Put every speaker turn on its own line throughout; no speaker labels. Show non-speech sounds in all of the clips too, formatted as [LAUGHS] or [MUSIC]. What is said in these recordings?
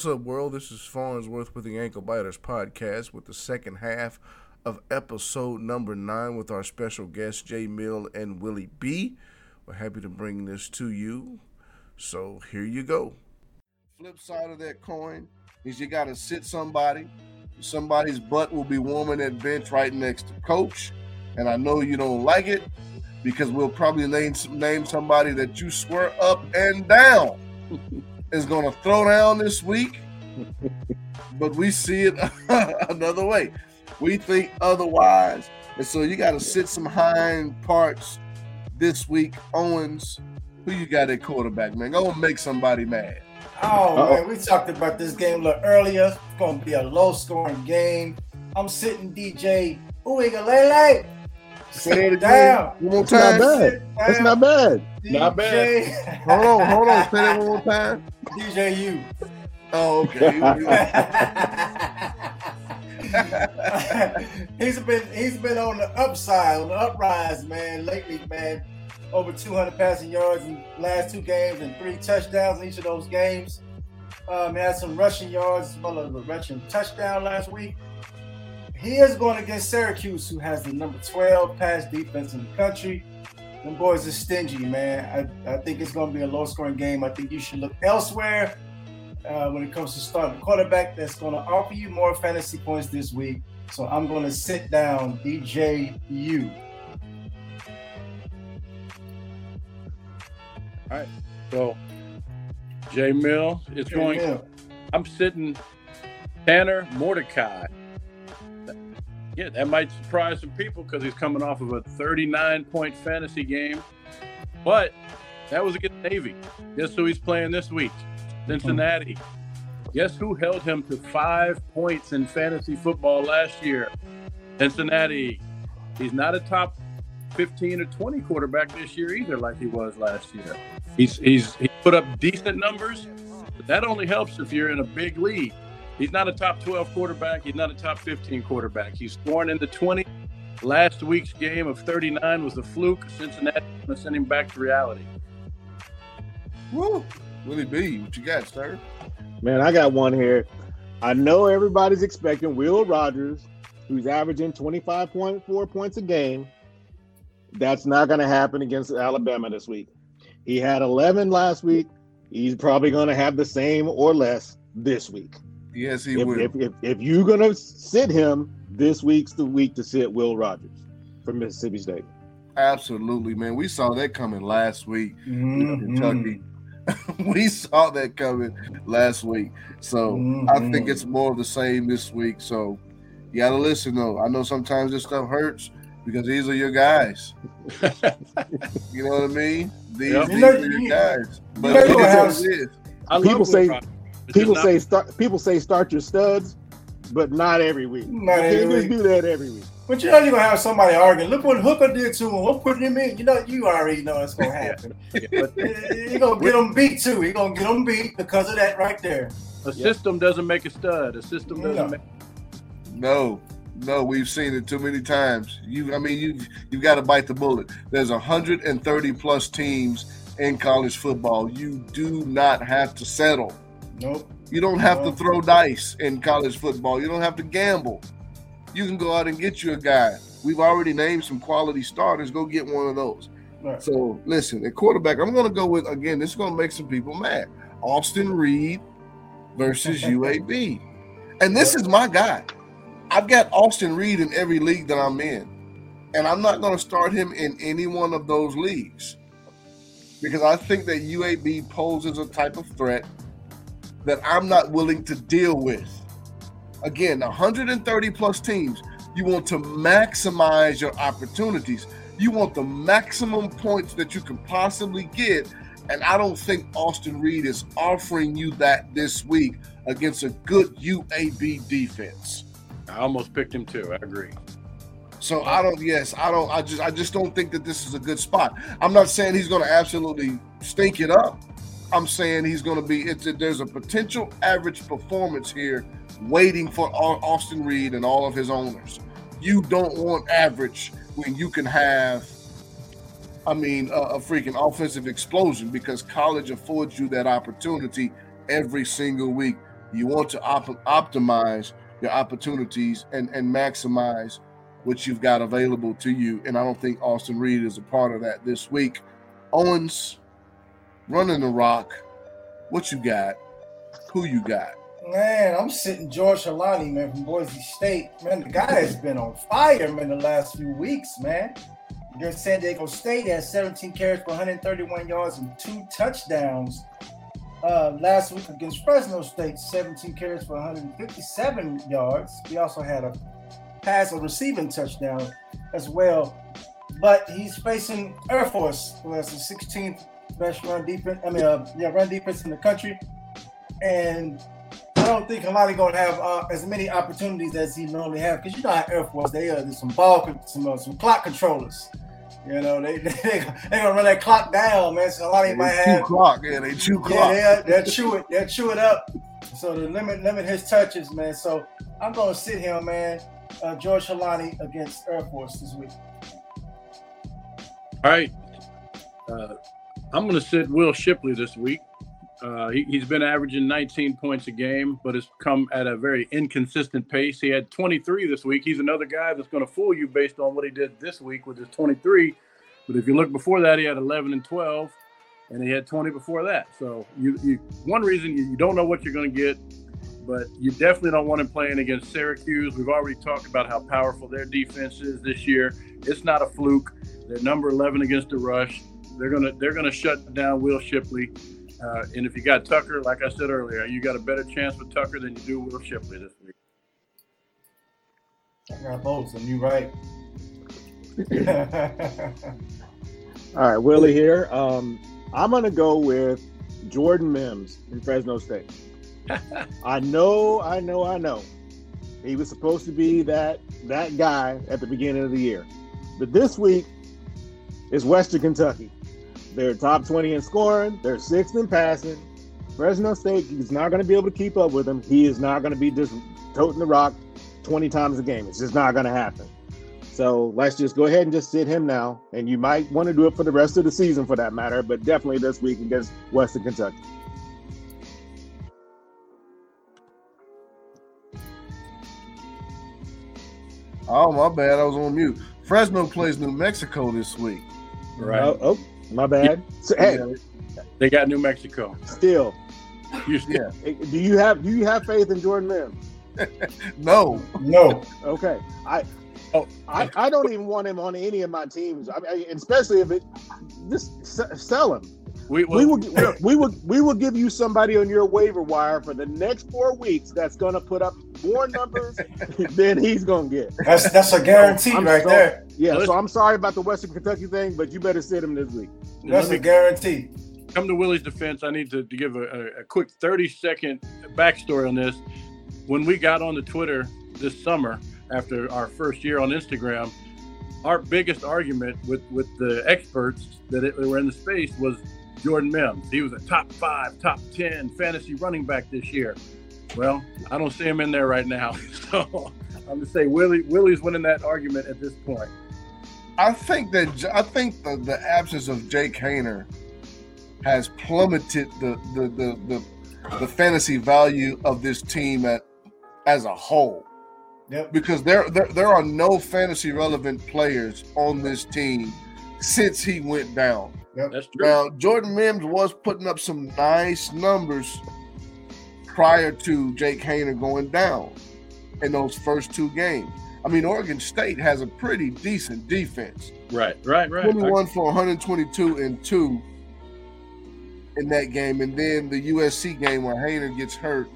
What's up, world? This is Farnsworth with the Ankle Biters podcast with the second half of episode number nine with our special guests, Jay Mill and Willie B. We're happy to bring this to you. So here you go. Flip side of that coin is you got to sit somebody. Somebody's butt will be warming that bench right next to coach. And I know you don't like it because we'll probably name, name somebody that you swear up and down [LAUGHS] is going to throw down this week, [LAUGHS] but we see it [LAUGHS] another way. We think otherwise. And so you got to sit some hind parts this week. Owens, who you got at quarterback, man? Go and make somebody mad.
Oh, Uh-oh. man, we talked about this game a little earlier. It's going to be a low scoring game. I'm sitting DJ Uiagalelei.
Say it down. One more time.
Not bad. That's not bad.
DJ. Not bad.
hold on, hold on. Say that one more time. [LAUGHS]
DJU.
Oh, okay. [LAUGHS] [LAUGHS]
he's been he's been on the upside, on the uprise, man, lately, man. Over 200 passing yards in last two games and three touchdowns in each of those games. Um, he had some rushing yards, as well as a rushing touchdown last week. He is going against Syracuse, who has the number 12 pass defense in the country. Them boys are stingy, man. I, I think it's going to be a low scoring game. I think you should look elsewhere uh, when it comes to starting a quarterback that's going to offer you more fantasy points this week. So I'm going to sit down DJU.
All right. So J Mill is J. going. Mill. I'm sitting Tanner Mordecai yeah, that might surprise some people because he's coming off of a 39 point fantasy game. But that was against Navy. Guess who he's playing this week? Cincinnati. Guess who held him to five points in fantasy football last year? Cincinnati. He's not a top 15 or 20 quarterback this year either, like he was last year. He's he's he put up decent numbers, but that only helps if you're in a big league. He's not a top 12 quarterback. He's not a top 15 quarterback. He's scoring in the 20. Last week's game of 39 was a fluke. Cincinnati going to send him back to reality.
Woo! Willie B, what you got, sir?
Man, I got one here. I know everybody's expecting Will Rogers, who's averaging 25.4 points a game. That's not going to happen against Alabama this week. He had 11 last week. He's probably going to have the same or less this week.
Yes, he
if,
will.
If, if, if, you're gonna sit him, this week's the week to sit Will Rogers from Mississippi State.
Absolutely, man. We saw that coming last week mm-hmm. Kentucky. [LAUGHS] we saw that coming last week. So mm-hmm. I think it's more of the same this week. So you gotta listen though. I know sometimes this stuff hurts because these are your guys. [LAUGHS] you know what I mean? These, yep. these are your guys. But you
know, people say people say start. People say start your studs, but not every week. Not you every week. do that every week.
But you know you're gonna have somebody arguing. Look what Hooker did to him. What put him in? You know you already know it's gonna happen. yeah, but you're gonna get them beat too. You're gonna get them beat because of that right there.
A system doesn't make a stud. A system doesn't no. make.
No, no, we've seen it too many times. You, I mean, you you got to bite the bullet. There's 130 plus teams in college football. You do not have to settle.
Nope.
You don't have to throw dice in college football. You don't have to gamble. You can go out and get you a guy. We've already named some quality starters. Go get one of those. Right. So listen, at quarterback, I'm going to go with again. This is going to make some people mad. Austin Reed versus [LAUGHS] UAB, and this is my guy. I've got Austin Reed in every league that I'm in, and I'm not going to start him in any one of those leagues because I think that UAB poses a type of threat that I'm not willing to deal with. Again, 130 plus teams, you want to maximize your opportunities. You want the maximum points that you can possibly get. And I don't think Austin Reed is offering you that this week against a good UAB defense.
I almost picked him too. I agree.
So I don't. Yes, I don't. I just. I just don't think that this is a good spot. I'm not saying he's going to absolutely stink it up, I'm saying he's going to be. It's a, there's a potential average performance here waiting for Austin Reed and all of his owners. You don't want average when you can have, I mean, a, a freaking offensive explosion because college affords you that opportunity every single week. You want to op- optimize your opportunities and, and maximize what you've got available to you. And I don't think Austin Reed is a part of that this week. Owens running the rock. What you got? Who you got?
Man, I'm sitting George Holani, man, from Boise State. Man, the guy has been on fire, man, the last few weeks, man. Against San Diego State, had 17 carries for 131 yards and two touchdowns. Uh, last week against Fresno State, 17 carries for 157 yards. He also had a pass, a receiving touchdown as well. But he's facing Air Force, who has the 16th best run defense. I mean, uh, yeah, run defense in the country. And I don't think Holani gonna have uh, as many opportunities as he normally have because you know how Air Force they are. There's some ball, some uh, some clock controllers. You know, they [LAUGHS] they, they gonna run that clock down, man. So Holani might have
clock. Yeah, they chew clock.
Yeah, they they'll chew it. They'll chew it up. So to limit limit his touches, man. So I'm gonna sit here, man. Uh, George Holani against Air Force this week.
All right. Uh, I'm going to sit Will Shipley this week. Uh, he, has been averaging 19 points a game, but has come at a very inconsistent pace. He had 23 this week. He's another guy that's going to fool you based on what he did this week with his 23. But if you look before that, he had 11 and 12, and he had 20 before that. So you, you one reason you, you don't know what you're going to get, but you definitely don't want him playing against Syracuse. We've already talked about how powerful their defense is this year. It's not a fluke. They're number 11 against the rush. They're gonna they're gonna shut down Will Shipley. Uh, and if you got Tucker, like I said earlier, you got a better chance with Tucker than you do Will Shipley this week.
I got both, and you're right. [LAUGHS]
All right, Willie here. Um, I'm gonna go with Jordan Mims in Fresno State. [LAUGHS] I know, I know, I know. He was supposed to be that that guy at the beginning of the year, but this week is Western Kentucky. They're top 20 in scoring. They're sixth in passing. Fresno State is not going to be able to keep up with him. He is not going to be just toting the rock 20 times a game. It's just not going to happen. So let's just go ahead and just sit him now. And you might want to do it for the rest of the season for that matter, but definitely this week against Western Kentucky.
Oh, my bad. I was on mute. Fresno plays New Mexico this week.
Right. Oh, oh my bad. So, hey,
they got New Mexico.
Still. yeah. Do you have do you have faith in Jordan Mims? [LAUGHS]
no.
No.
Okay. I Oh, I, I don't even want him on any of my teams. I mean, especially if it just sell him. We, we will we will we will give you somebody on your waiver wire for the next four weeks that's going to put up more numbers [LAUGHS] than he's going to get.
That's that's a guarantee so, right so, there.
Yeah, so I'm sorry about the Western Kentucky thing, but you better sit him this week.
That's a guarantee.
Come to Willie's defense. I need to, to give a, a quick 30 second backstory on this. When we got on the Twitter this summer after our first year on Instagram, our biggest argument with with the experts that, it, were in the space was Jordan Mims. He was a top five, top 10 fantasy running back this year. Well, I don't see him in there right now. [LAUGHS] So I'm going to say Willie Willie's winning that argument at this point.
I think that I think the, the absence of Jake Haener has plummeted the the, the the, the fantasy value of this team at, as a whole. Yep. Because there, there there are no fantasy relevant players on this team since he went down.
Yep. That's true.
Now, Jordan Mims was putting up some nice numbers prior to Jake Haener going down in those first two games. I mean, Oregon State has a pretty decent defense.
Right, right, right.
21 for 122 and two in that game. And then the USC game where Haener gets hurt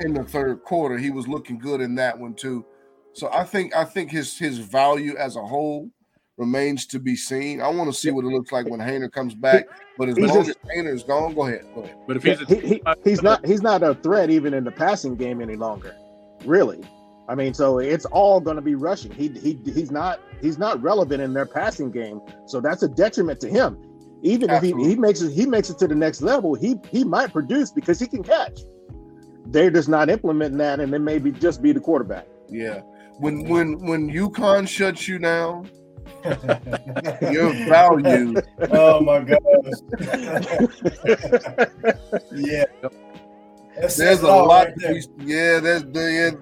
in the third quarter, he was looking good in that one too. So I think I think his his value as a whole remains to be seen. I want to see what it looks like when Haener comes back. But as he's long just, as Haener is gone, go ahead. Go ahead.
But if he's
he, he, he's not he's not a threat even in the passing game any longer. Really. I mean, so it's all going to be rushing. He he he's not he's not relevant in their passing game, so that's a detriment to him. Even Absolutely. if he, he makes it he makes it to the next level, he he might produce because he can catch. They're just not implementing that, and then maybe just be the quarterback.
Yeah. When when when UConn shuts you down, [LAUGHS] your value.
Oh my gosh. [LAUGHS] yeah.
There's a lot right to be, yeah, there's there,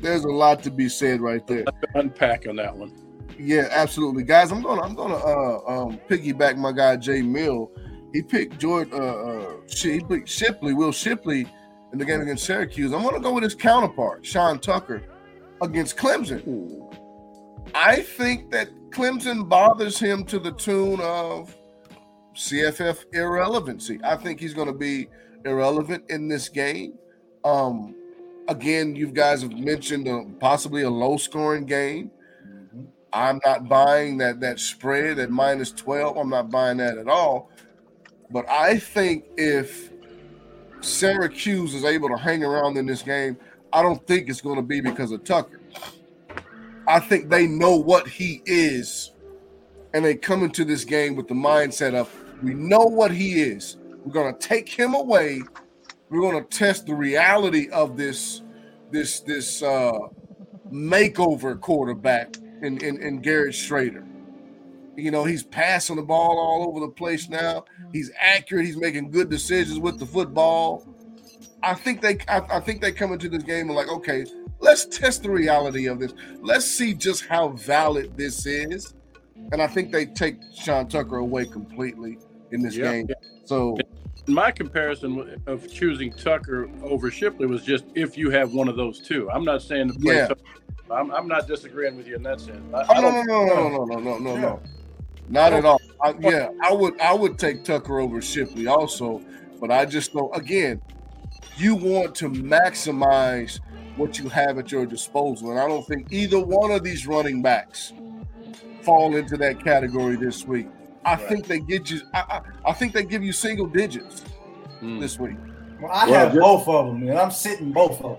there's a lot to be said right there.
Unpack on that one.
Yeah, absolutely, guys. I'm gonna I'm gonna uh, um, piggyback my guy Jay Mill. He picked George uh, uh, he picked Shipley, Will Shipley, in the game against Syracuse. I'm gonna go with his counterpart, Sean Tucker, against Clemson. Ooh. I think that Clemson bothers him to the tune of CFF irrelevancy. I think he's going to be irrelevant in this game. Um, again, you guys have mentioned uh, possibly a low scoring game. Mm-hmm. I'm not buying that that spread at minus 12. I'm not buying that at all. But I think if Syracuse is able to hang around in this game, I don't think it's going to be because of Tucker. I think they know what he is, and they come into this game with the mindset of we know what he is. We're going to take him away. We're going to test the reality of this this this uh, makeover quarterback in, in, in Garrett Shrader. You know, he's passing the ball all over the place now. He's accurate. He's making good decisions with the football. I think they I, I think they come into this game and like, okay, let's test the reality of this. Let's see just how valid this is. And I think they take Sean Tucker away completely in this yep. game. So
my comparison of choosing Tucker over Shipley was just if you have one of those two. I'm not saying to play. Yeah. Tucker. I'm, I'm not disagreeing with you in that sense. I,
oh, I no, no, no, no, no, no, no, yeah. no, not at all. I, yeah, I would, I would take Tucker over Shipley also, but I just know again, you want to maximize what you have at your disposal, and I don't think either one of these running backs fall into that category this week. I right. think they get you. I, I, I, think they give you single digits mm. this week.
Well, I well, have both of them, and I'm sitting both of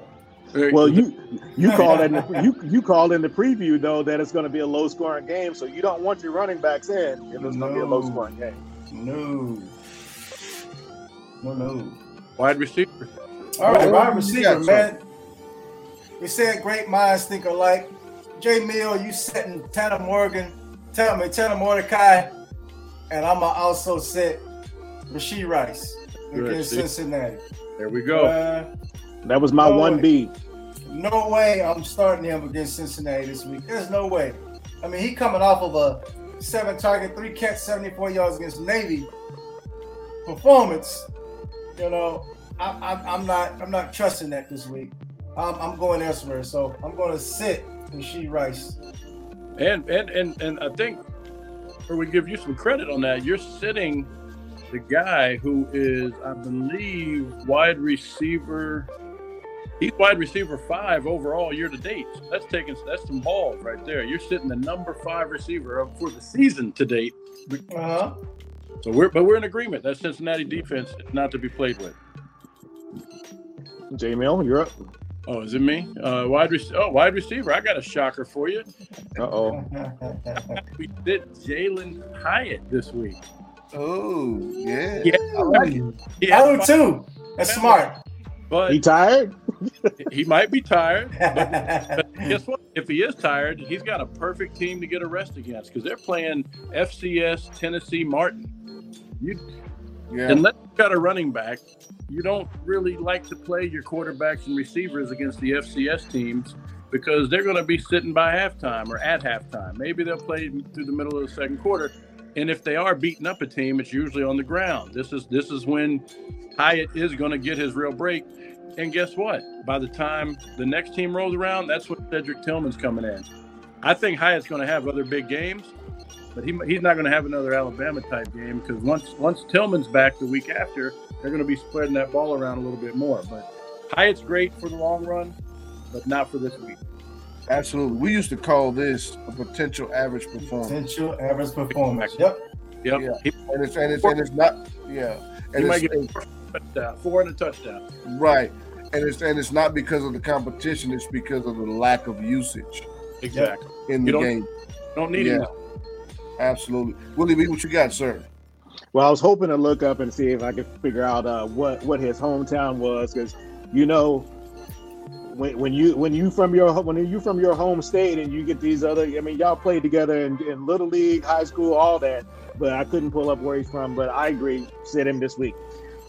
them.
Well, you you called in the, you you called in the preview though that it's going to be a low scoring game, so you don't want your running backs in if it's no. going to be a low scoring game.
No, no, no.
Wide receiver.
All right, wide receiver, man. We said great minds think alike. Jay Mill, you setting Tanner Morgan, tell me Tanner Mordecai and I'm gonna also set Rashee Rice against Cincinnati.
There we go. Uh,
that was my one B.
No way I'm starting him against Cincinnati this week. There's no way. I mean, he coming off of a seven target, three catch, 74 yards against Navy performance. You know, I, am not I'm not trusting that this week. I'm, I'm going elsewhere, so I'm going to sit Rashee Rice.
And and and and I think or we give you some credit on that. You're sitting the guy who is, I believe, wide receiver. He's wide receiver five overall year to date. That's taking that's some balls right there. You're sitting the number five receiver for the season to date.
Uh-huh.
So we're but we're in agreement. That Cincinnati defense is not to be played with.
J Mill, you're up.
Oh, is it me? Uh, wide receiver. Oh, wide receiver. I got a shocker for you.
Uh oh. [LAUGHS]
we did Jalin Hyatt this week.
Oh, yeah. Yeah,
I like it. Yeah, I do too. That's smart.
But he tired?
he might be tired. [LAUGHS] But, but, guess what? If he is tired, he's got a perfect team to get a rest against because they're playing FCS Tennessee Martin. You, yeah. Unless you got a running back, you don't really like to play your quarterbacks and receivers against the FCS teams because they're going to be sitting by halftime or at halftime. Maybe they'll play through the middle of the second quarter. And if they are beating up a team, it's usually on the ground. This is this is when Hyatt is going to get his real break. And guess what? By the time the next team rolls around, that's when Cedric Tillman's coming in. I think Hyatt's going to have other big games, but he, he's not going to have another Alabama type game because once once Tillman's back the week after, they're going to be spreading that ball around a little bit more. But Hyatt's great for the long run, but not for this week.
Absolutely. We used to call this a potential average performance.
Potential average performance. Yep.
Yep.
Yeah. And it's and it's, and it's not yeah. And
he might get four, uh, four and a touchdown.
Right. And it's and it's not because of the competition, it's because of the lack of usage.
Exactly.
In the
don't,
game.
Don't need yeah. it.
Absolutely. Willie B, what you got, sir?
Well, I was hoping to look up and see if I could figure out uh, what what his hometown was, because you know, when, when you when you from your when you from your home state and you get these other, I mean, y'all played together in, in little league, high school, all that. But I couldn't pull up where he's from. But I agree, sit him this week.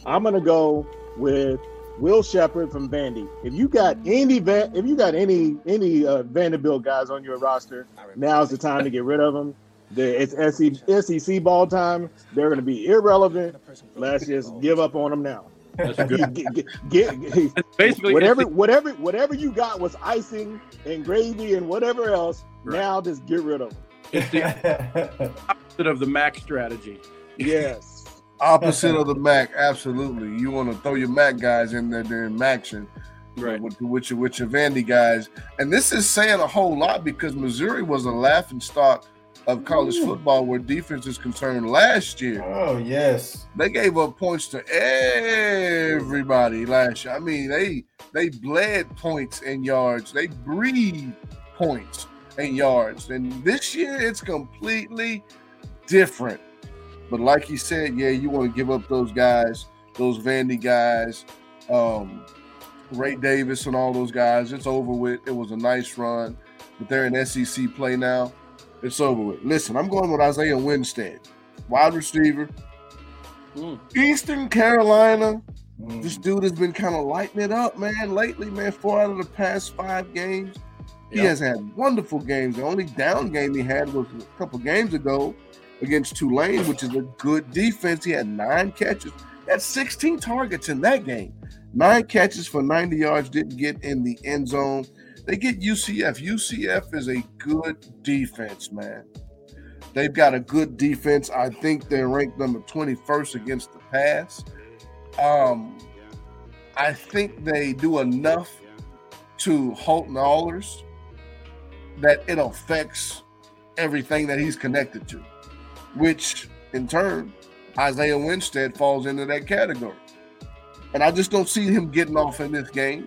I'm gonna go with Will Sheppard from Vandy. If you got any Van, if you got any any uh, Vanderbilt guys on your roster, now's the time to get rid of them. The, it's SEC ball time. They're going to be irrelevant. Let's just give up on them now. That's good. Get, get, get, [LAUGHS] Basically, whatever, whatever, whatever you got was icing and gravy and whatever else. Right. Now just get rid of them.
It's the [LAUGHS] opposite of the Mac strategy.
Yes. [LAUGHS]
Opposite of the Mac, absolutely. You want to throw your Mac guys in there during MACtion,
right?
With, with your with your Vandy guys, and this is saying a whole lot because Missouri was a laughing stock of college Ooh. football where defense is concerned last year.
Oh yes,
they gave up points to everybody last year. I mean, they they bled points and yards. They breathed points and yards, and this year it's completely different. But like he said, yeah, you want to give up those guys, those Vandy guys, um, Ray Davis, and all those guys. It's over with. It was a nice run, but they're in SEC play now. It's over with. Listen, I'm going with Isaiah Winstead, wide receiver, mm. Eastern Carolina. Mm. This dude has been kind of lighting it up, man. Lately, man, four out of the past five games. He has had wonderful games. The only down game he had was a couple games ago against Tulane, which is a good defense. He had nine catches. He had 16 targets in that game. Nine catches for 90 yards, didn't get in the end zone. They get UCF. UCF is a good defense, man. They've got a good defense. I think they're ranked number 21st against the pass. Um, I think they do enough to Holton Ahlers that it affects everything that he's connected to which in turn, Isaiah Winstead falls into that category. And I just don't see him getting off in this game.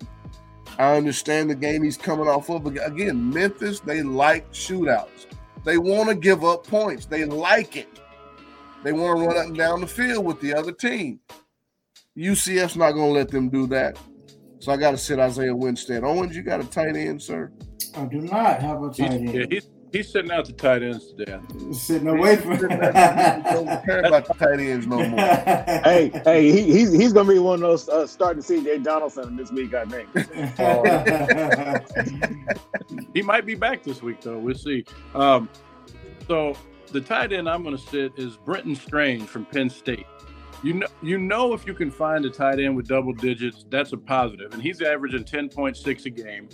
I understand the game he's coming off of. Again, Memphis, they like shootouts. They want to give up points. They like it. They want to run up and down the field with the other team. UCF's not going to let them do that. So I got to sit Isaiah Winstead. Owens, you got a tight end, sir?
I do not have a tight end.
Yeah, He's sitting out the tight ends today.
Sitting away from. [LAUGHS]
don't care about the tight ends no more. [LAUGHS]
hey, hey, he, he's he's gonna be one of those uh, starting C.J. Donaldson this week, I think. [LAUGHS]
he might be back this week though. We'll see. Um, so the tight end I'm going to sit is Brenton Strange from Penn State. You know, you know, if you can find a tight end with double digits, that's a positive, and he's averaging 10.6 a game.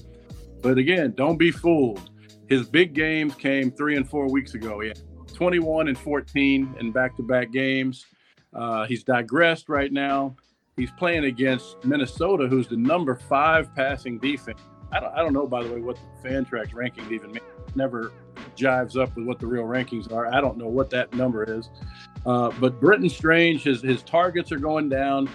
But again, don't be fooled his big games came three and four weeks ago. He had 21 and 14 in back-to-back games. Uh, he's digressed right now. He's playing against Minnesota, who's the number five passing defense. I don't, I don't know, by the way, what the Fantrax rankings even mean. Never jives up with what the real rankings are. I don't know what that number is. Uh, but Brenton Strange, his his targets are going down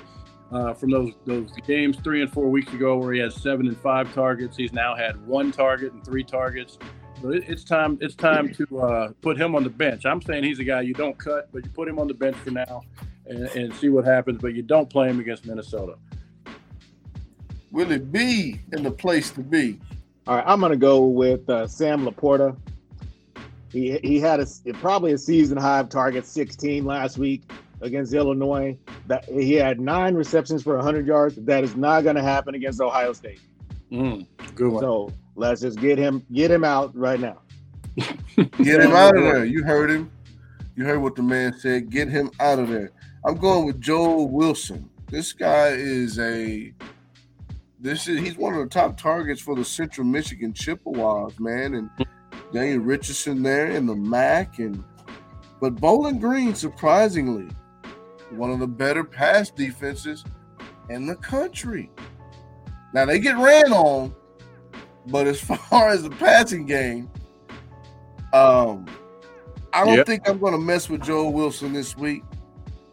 uh, from those those games three and four weeks ago, where he had seven and five targets. He's now had one target and three targets. So it, it's time. It's time to uh, put him on the bench. I'm saying he's a guy you don't cut, but you put him on the bench for now and, and see what happens. But you don't play him against Minnesota.
Will it be in the place to be?
All right, I'm going to go with uh, Sam LaPorta. He he had a probably a season high of targets 16 last week against Illinois. That he had nine receptions for 100 yards. That is not going to happen against Ohio State.
Mm, good one.
So Let's just get him get him out right now. [LAUGHS]
get him out of there. You heard him. You heard what the man said. Get him out of there. I'm going with Joel Wilson. This guy is a this is he's one of the top targets for the Central Michigan Chippewas, man, and Daniel Richardson there in the MAC and but Bowling Green, surprisingly, one of the better pass defenses in the country. Now they get ran on, but as [LAUGHS] far as the passing game, um, I don't yep. think I'm going to mess with Joe Wilson this week.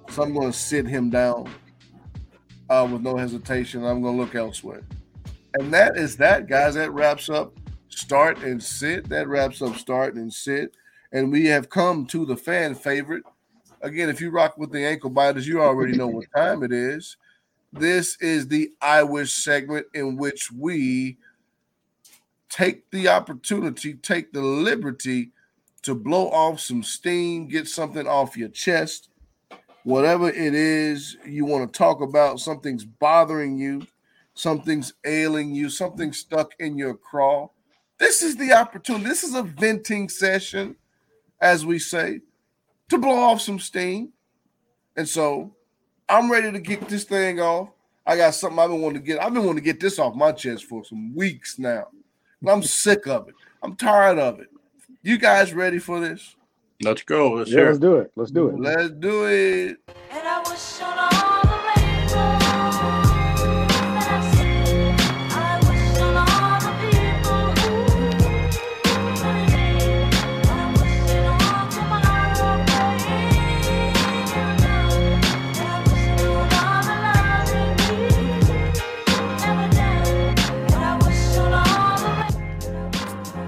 So I'm going to sit him down uh, with no hesitation. I'm going to look elsewhere. And that is that, guys. That wraps up start and sit. That wraps up start and sit. And we have come to the fan favorite. Again, if you rock with the ankle biters, you already know what time it is. This is the I wish segment in which we take the opportunity, take the liberty to blow off some steam, get something off your chest, whatever it is you want to talk about, something's bothering you, something's ailing you, something's stuck in your craw, this is the opportunity. This is a venting session, as we say, to blow off some steam. And so I'm ready to get this thing off. I got something I've been wanting to get. I've been wanting to get this off my chest for some weeks now. I'm sick of it. I'm tired of it. You guys ready for this?
Let's go.
Let's yeah, let's do it. Let's do it.
Let's do it.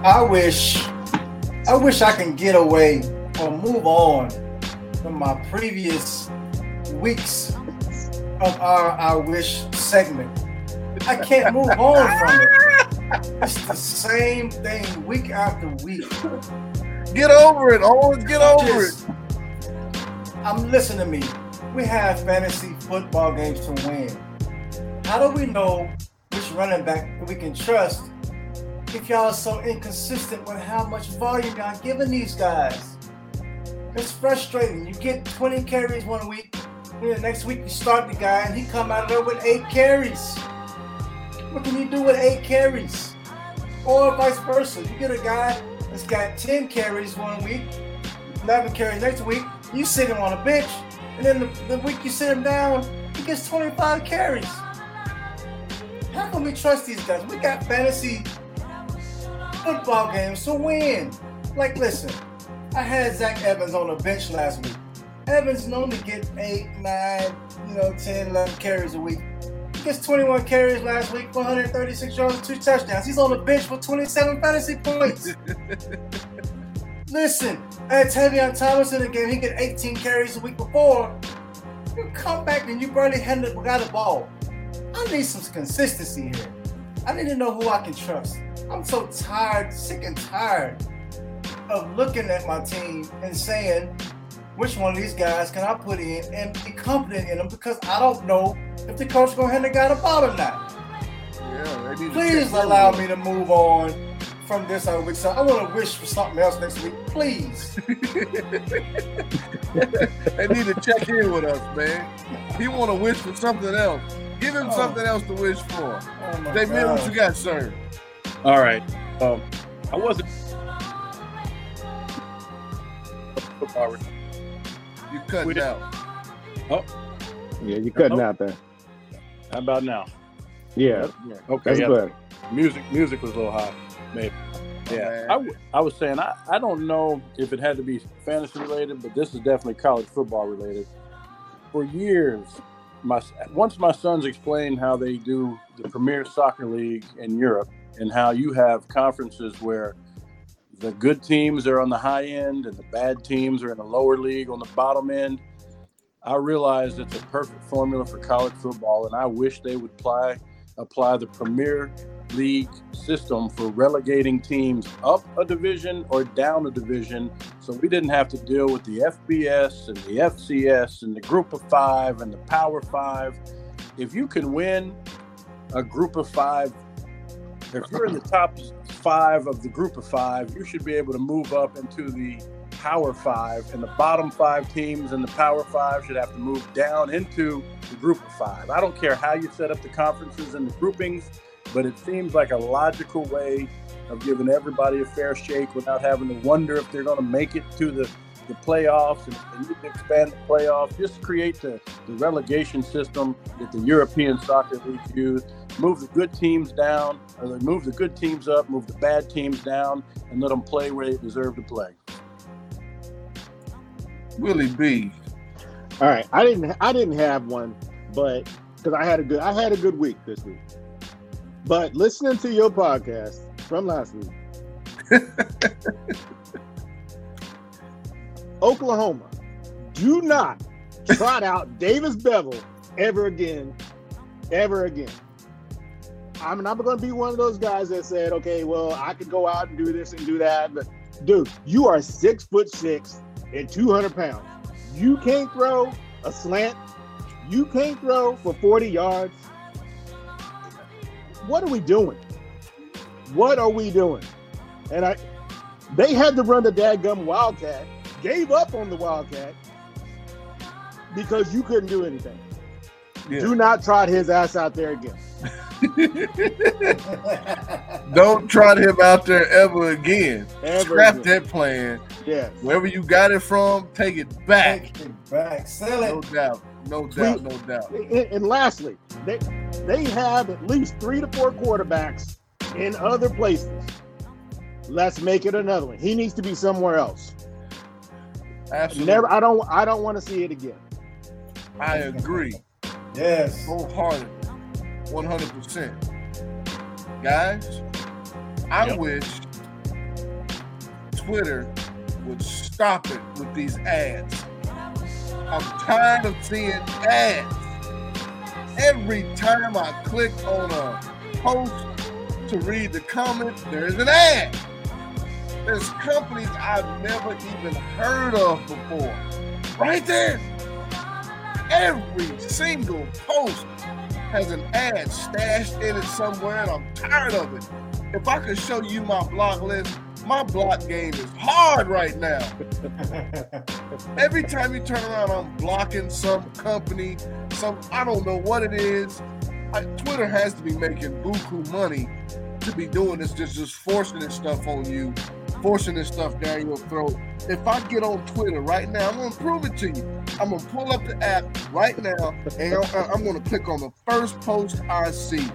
I wish, I wish I can get away or move on from my previous weeks of our I wish segment. I can't move on from it. It's the same thing week after week.
Get over it, Owens. Get over Just,
it. I'm listening to me. We have fantasy football games to win. How do we know which running back we can trust if y'all are so inconsistent with how much volume y'all giving these guys. It's frustrating. You get 20 carries one week, and the next week you start the guy and he come out of there with eight carries. What can you do with eight carries? Or vice versa. You get a guy that's got 10 carries one week, 11 carries next week, you sit him on a bench, and then the, the week you sit him down, he gets 25 carries. How can we trust these guys? We got fantasy football games to win. Like, listen, I had Zach Evans on the bench last week. Evans known to get 8, 9, you know, 10, 11 carries a week. He gets 21 carries last week, 136 yards, two touchdowns. He's on the bench for 27 fantasy points. [LAUGHS] Listen, I had Tavion Thomas in the game. He get 18 carries a week before. You come back and you barely handed got the ball. I need some consistency here. I need to know who I can trust. I'm so tired, sick and tired of looking at my team and saying, which one of these guys can I put in and be confident in them because I don't know if the coach gonna hand the guy the ball or not. Yeah, Please allow me to move on from this other week. So I want to wish for something else next week. Please. [LAUGHS]
they need to check in with us, man. He want to wish for something else. Give him oh. something else to wish for. Oh Dave, what you got, sir?
All right. Um, I wasn't.
You cutting out.
Oh.
Yeah, you cutting out there.
How about now?
Yeah.
Okay. That's yeah. good. Music, music was a little high, maybe. Yeah, I, w- I was saying I, I don't know if it had to be fantasy related, but this is definitely college football related. For years, my once my sons explained how they do the Premier Soccer League in Europe, and how you have conferences where the good teams are on the high end and the bad teams are in the lower league on the bottom end. I realize it's a perfect formula for college football, and I wish they would apply apply the Premier League system for relegating teams up a division or down a division, so we didn't have to deal with the FBS and the FCS and the Group of Five and the Power Five. If you can win a Group of Five if you're in the top five of the group of five, you should be able to move up into the power five, and the bottom five teams in the power five should have to move down into the group of five. I don't care how you set up the conferences and the groupings, but it seems like a logical way of giving everybody a fair shake without having to wonder if they're going to make it to the the playoffs and, and you can expand the playoffs. Just create the, the relegation system that the European Soccer League used. Move the good teams down, or they move the good teams up, move the bad teams down, and let them play where they deserve to play.
Willie B.
All right, I didn't I didn't have one, but because I had a good I had a good week this week. But listening to your podcast from last week. [LAUGHS] Oklahoma, do not trot out Davis Beville ever again, ever again. I'm not going to be one of those guys that said, okay, well, I could go out and do this and do that. But dude, you are six foot six and 200 pounds. You can't throw a slant. You can't throw for 40 yards. what are we doing? What are we doing? And I, they had to run the dadgum Wildcat, gave up on the Wildcat because you couldn't do anything. Yeah. Do not trot his ass out there again. [LAUGHS]
Don't trot him out there ever again. Ever Scrap again. that plan. Yeah. Wherever you got it from, take it back.
Take it back. Sell it.
No doubt. No doubt. No doubt. And,
and lastly, they they have at least three to four quarterbacks in other places. Let's make it another one. He needs to be somewhere else.
Absolutely.
Never. I don't. I don't want to see it again.
I agree.
Yes.
Wholeheartedly. 100%. Guys, I yep. wish Twitter would stop it with these ads. I'm tired of seeing ads. Every time I click on a post to read the comment, there's an ad. There's companies I've never even heard of before. Right there. Every single post has an ad stashed in it somewhere, and I'm tired of it. If I could show you my block list, my block game is hard right now. [LAUGHS] Every time you turn around, I'm blocking some company, some I don't know what it is. I, Twitter has to be making buku money to be doing this, just just forcing this stuff on you, forcing this stuff down your throat. If I get on Twitter right now, I'm gonna prove it to you. I'm gonna pull up the app right now, and I'm gonna click on the first post I see,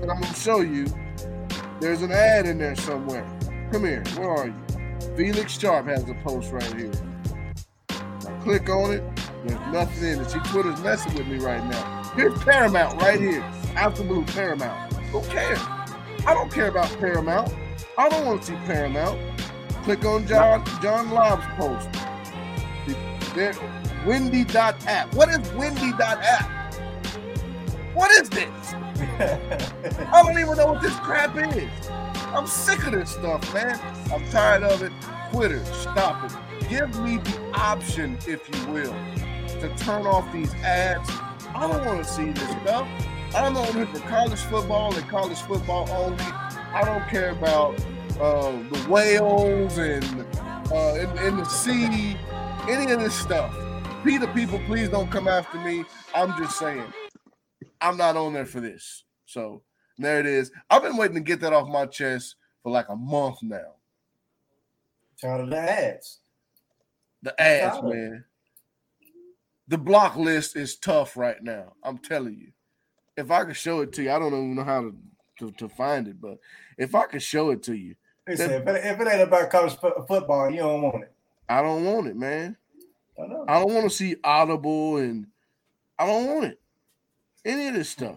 and I'm gonna show you. There's an ad in there somewhere. Come here. Where are you? Felix Sharp has a post right here. I click on it. There's nothing in it. See, Twitter's messing with me right now. Here's Paramount right here. Blue, Paramount. Who cares? I don't care about Paramount. I don't want to see Paramount. Click on John John Lobb's post. There, Windy.app. What is Windy.app? What is this? [LAUGHS] I don't even know what this crap is. I'm sick of this stuff, man. I'm tired of it. Twitter, stop it. Give me the option, if you will, to turn off these ads. I don't want to see this stuff. I'm on here for college football and college football only. I don't care about uh, the whales and uh, in, in the sea, any of this stuff. Peter, people, please don't come after me. I'm just saying, I'm not on there for this. So there it is. I've been waiting to get that off my chest for like a month now.
Tired of the ads.
The ads, man. The block list is tough right now. I'm telling you. If I could show it to you, I don't even know how to, to, to find it, but if I could show it to you.
They said, if, it, if it ain't about college football, you don't want it.
I don't want it, man. I, know. I don't want to see Audible and I don't want it. Any of this stuff.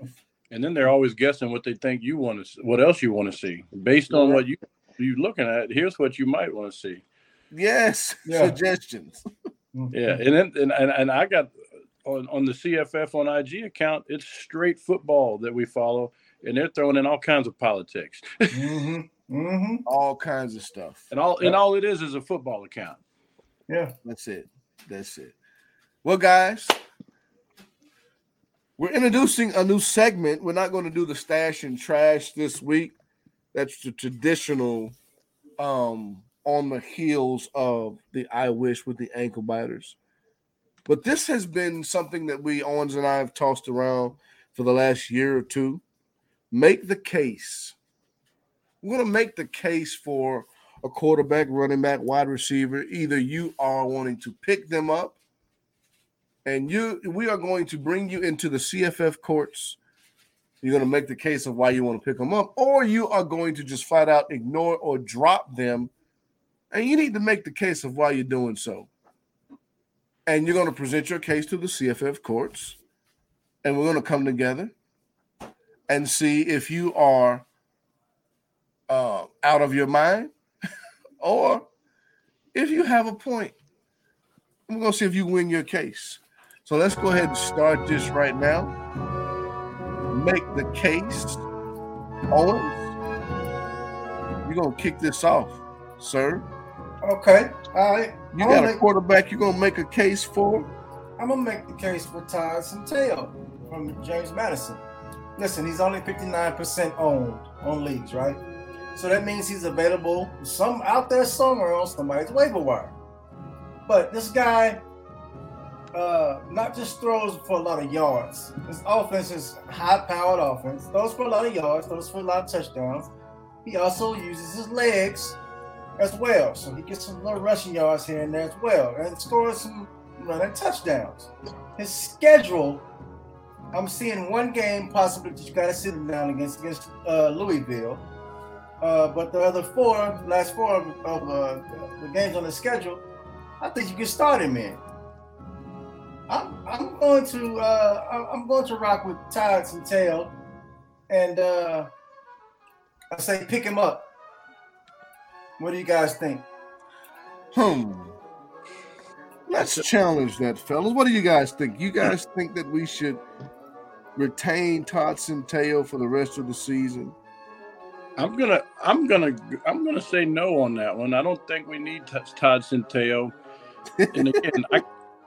And then they're always guessing what they think you want to, what else you want to see, based on what you you looking at. Here's what you might want to see.
Yes, yeah. suggestions. [LAUGHS] Mm-hmm.
yeah, and then and, and and I got on on the CFF on IG account. It's straight football that we follow, and they're throwing in all kinds of politics. [LAUGHS]
mm-hmm. Mm-hmm.
All kinds of stuff,
and all and all it is is a football account.
Yeah,
that's it. That's it. Well, guys, we're introducing a new segment. We're not going to do the stash and trash this week. That's the traditional um on the heels of the I wish with the ankle biters. But this has been something that we Owens and I have tossed around for the last year or two. Make the case. We're going to make the case for a quarterback, running back, wide receiver. Either you are wanting to pick them up and you we are going to bring you into the CFF courts. You're going to make the case of why you want to pick them up, or you are going to just flat out ignore or drop them. And you need to make the case of why you're doing so. And you're going to present your case to the CFF courts, and we're going to come together and see if you are uh, out of your mind [LAUGHS] or if you have a point. We're going to see if you win your case. So let's go ahead and start this right now. Make the case. Owens, you're going to kick this off, sir.
Okay. All right.
You got a quarterback you're going to make a case for?
I'm going to make the case for Todd Centeio from James Madison. Listen, he's only 59% owned on leagues, right? So that means he's available some out there somewhere on somebody's waiver wire. But this guy uh, not just throws for a lot of yards. His offense is high-powered offense. Throws for a lot of yards. Throws for a lot of touchdowns. He also uses his legs as well, so he gets some little rushing yards here and there as well, and scores some running touchdowns. His schedule, I'm seeing one game possibly that you got to sit down against against uh, Louisville, uh, but the other four, last four of, of uh, the games on the schedule, I think you can start him in. I'm, I'm going to uh, I'm going to rock with Todd Tail, and uh, I say pick him up. What do you guys think?
Hmm. Let's challenge that, fellas. What do you guys think? You guys think that we should retain Todd Centeio for the rest of the season?
I'm gonna, I'm gonna, I'm gonna say no on that one. I don't think we need Todd Centeio. And again, I,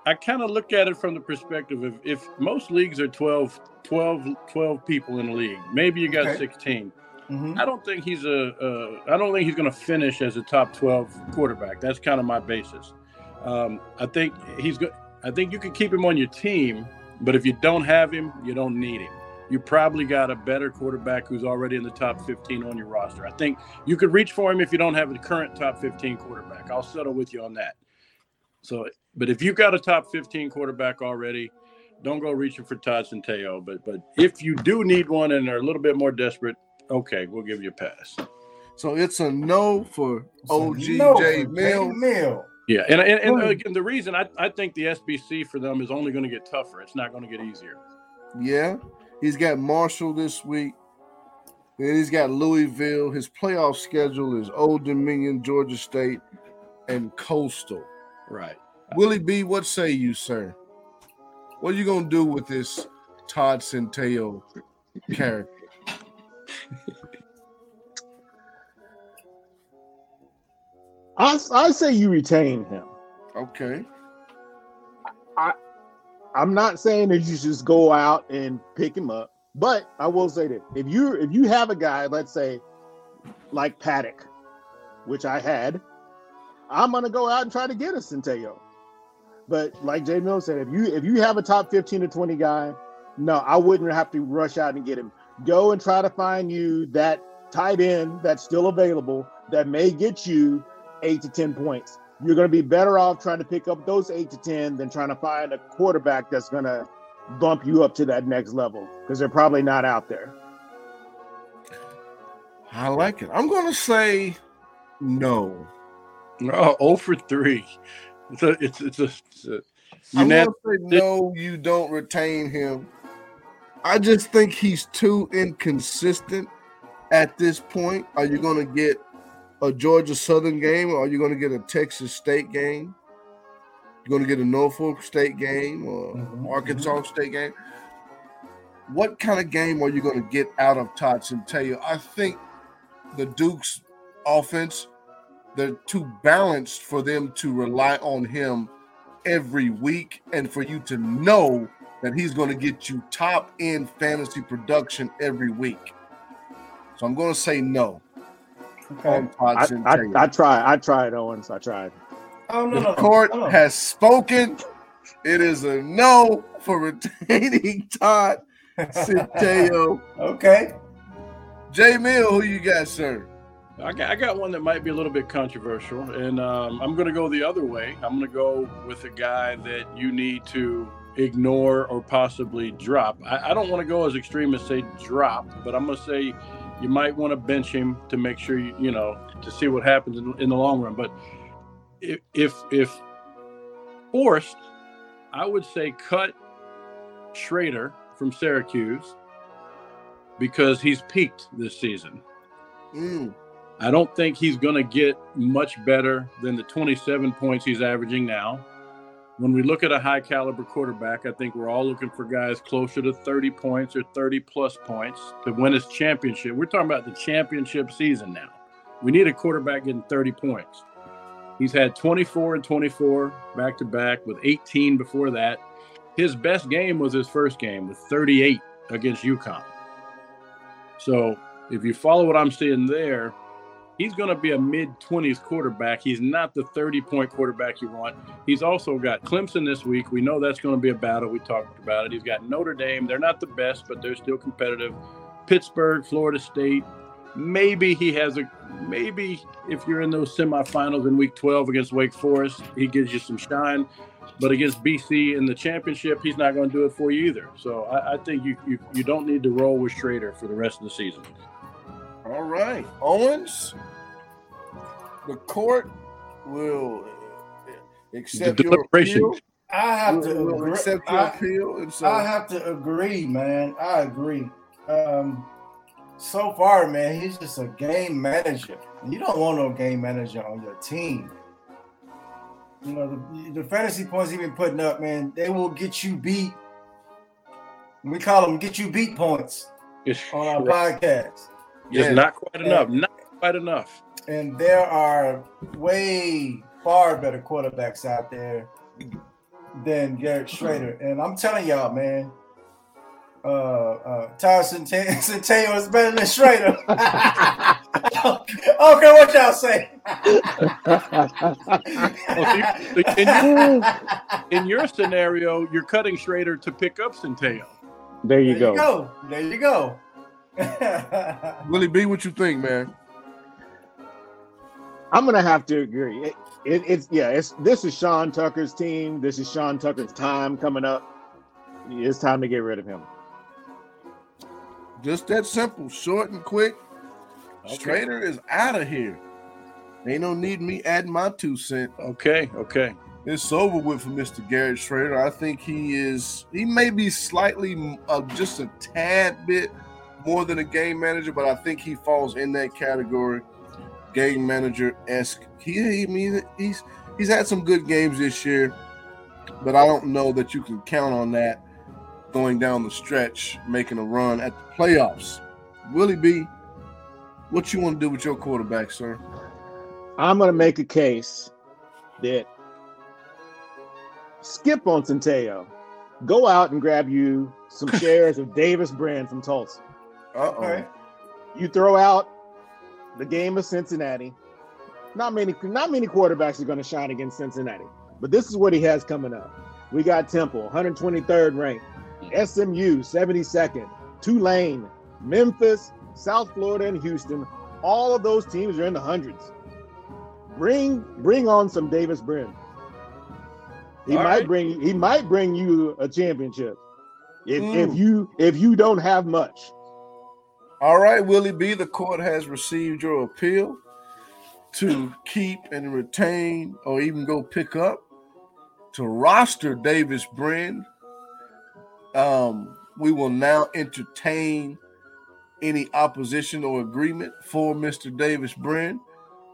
I kind of look at it from the perspective of if most leagues are 12, 12, 12 people in a league, maybe you got okay. 16. Mm-hmm. I don't think he's a. Uh, don't think he's going to finish as a top 12 quarterback. That's kind of my basis. Um, I think he's good. I think you can keep him on your team, but if you don't have him, you don't need him. You probably got a better quarterback who's already in the top 15 on your roster. I think you could reach for him if you don't have the current top 15 quarterback. I'll settle with you on that. So but if you've got a top 15 quarterback already, don't go reaching for Todd Centeio. But but if you do need one and are a little bit more desperate, okay, we'll give you a pass.
So it's a no for OGJ no Mill.
Yeah, and, and, and again, the reason I, I think the SBC for them is only going to get tougher. It's not going to get easier.
Yeah, he's got Marshall this week. Then he's got Louisville. His playoff schedule is Old Dominion, Georgia State, and Coastal.
Right.
Willie B, what say you, sir? What are you gonna do with this Todd Centeio character? [LAUGHS]
I I say you retain him.
Okay.
I I'm not saying that you just go out and pick him up, but I will say that if you if you have a guy, let's say like Paddock, which I had, I'm gonna go out and try to get a Centeio. But like Jay Mill said, if you if you have a top 15 to 20 guy, no, I wouldn't have to rush out and get him. Go and try to find you that tight end that's still available that may get you eight to 10 points. You're going to be better off trying to pick up those eight to 10 than trying to find a quarterback that's going to bump you up to that next level because they're probably not out there.
I like it. I'm going to say no.
Oh, 0 for 3. It's a, it's, it's a, it's a
I'm gonna say no, you don't retain him. I just think he's too inconsistent at this point. Are you gonna get a Georgia Southern game or are you gonna get a Texas State game? You're gonna get a Norfolk State game or mm-hmm. Arkansas mm-hmm. State game. What kind of game are you going to get out of Todd Centeio? I think the Duke's offense they're too balanced for them to rely on him every week and for you to know that he's going to get you top end fantasy production every week. So I'm going to say no.
Okay. I, I, I, tried. I tried, Owens. I tried.
Oh, no, the no, court no. has spoken. It is a no for retaining [LAUGHS] Todd Centeio.
okay.
J Mill, who you got, sir?
I got, I got one that might be a little bit controversial, and um, I'm going to go the other way. I'm going to go with a guy that you need to ignore or possibly drop. I, I don't want to go as extreme as say drop, but I'm going to say you might want to bench him to make sure you, you know, to see what happens in, in the long run. But if, if, if forced, I would say cut Shrader from Syracuse because he's peaked this season. Mm. I don't think he's going to get much better than the 27 points he's averaging now. When we look at a high caliber quarterback, I think we're all looking for guys closer to 30 points or 30 plus points to win his championship. We're talking about the championship season now. We need a quarterback getting 30 points. He's had 24 and 24 back to back with 18 before that. His best game was his first game with 38 against UConn. So if you follow what I'm seeing there, he's going to be a mid 20s quarterback. He's not the 30 point quarterback you want. He's also got Clemson this week. We know that's going to be a battle. We talked about it. He's got Notre Dame. They're not the best, but they're still competitive. Pittsburgh, Florida State. Maybe he has a maybe if you're in those semifinals in week 12 against Wake Forest, he gives you some shine. But against BC in the championship, he's not going to do it for you either. So I, I think you, you you don't need to roll with Shrader for the rest of the season.
All right, Owens. The court will accept your appeal.
I have to agree. accept your I, appeal. And so I have to agree, man. I agree. Um, so far, man, he's just a game manager. You don't want no game manager on your team. You know, the, the fantasy points he's been putting up, man, they will get you beat. We call them get you beat points on our podcast.
Just not quite enough. Not quite enough.
And there are way far better quarterbacks out there than Garrett Shrader. And I'm telling y'all, man, uh, uh, Tyler [LAUGHS] Centeio is better than Shrader. [LAUGHS] okay, what y'all say?
in, in, your scenario, you're cutting Shrader to pick up Centeio.
There you
there
go.
You go. There you go. [LAUGHS]
Willie B, what you think, man?
I'm gonna have to agree. It, it, it's yeah. It's this is Sean Tucker's team. This is Sean Tucker's time coming up. It's time to get rid of him.
Just that simple, short and quick. Okay. Shrader is out of here. Ain't no need me adding my two cent.
Okay, okay.
It's over with for Mr. Garrett Shrader. I think he is. He may be slightly, uh, just a tad bit more than a game manager, but I think he falls in that category, game manager esque. He, mean, he's he's had some good games this year, but I don't know that you can count on that going down the stretch, making a run at the playoffs. Willie B, what you want to do with your quarterback, sir?
I'm going to make a case that skip on Centeio. Go out and grab you some shares of Davis Brin from Tulsa.
Uh-oh.
You throw out the game of Cincinnati. Not many, not many quarterbacks are going to shine against Cincinnati, but this is what he has coming up. We got Temple, 123rd ranked, SMU, 72nd, Tulane, Memphis, South Florida, and Houston. All of those teams are in the hundreds. Bring, bring on some Davis Brin. He All might right. bring, he might bring you a championship if, mm. if you if you don't have much.
All right, Willie B, the court has received your appeal to keep and retain or even go pick up to roster Davis Brin. Um, we will now entertain any opposition or agreement for Mr. Davis Brin.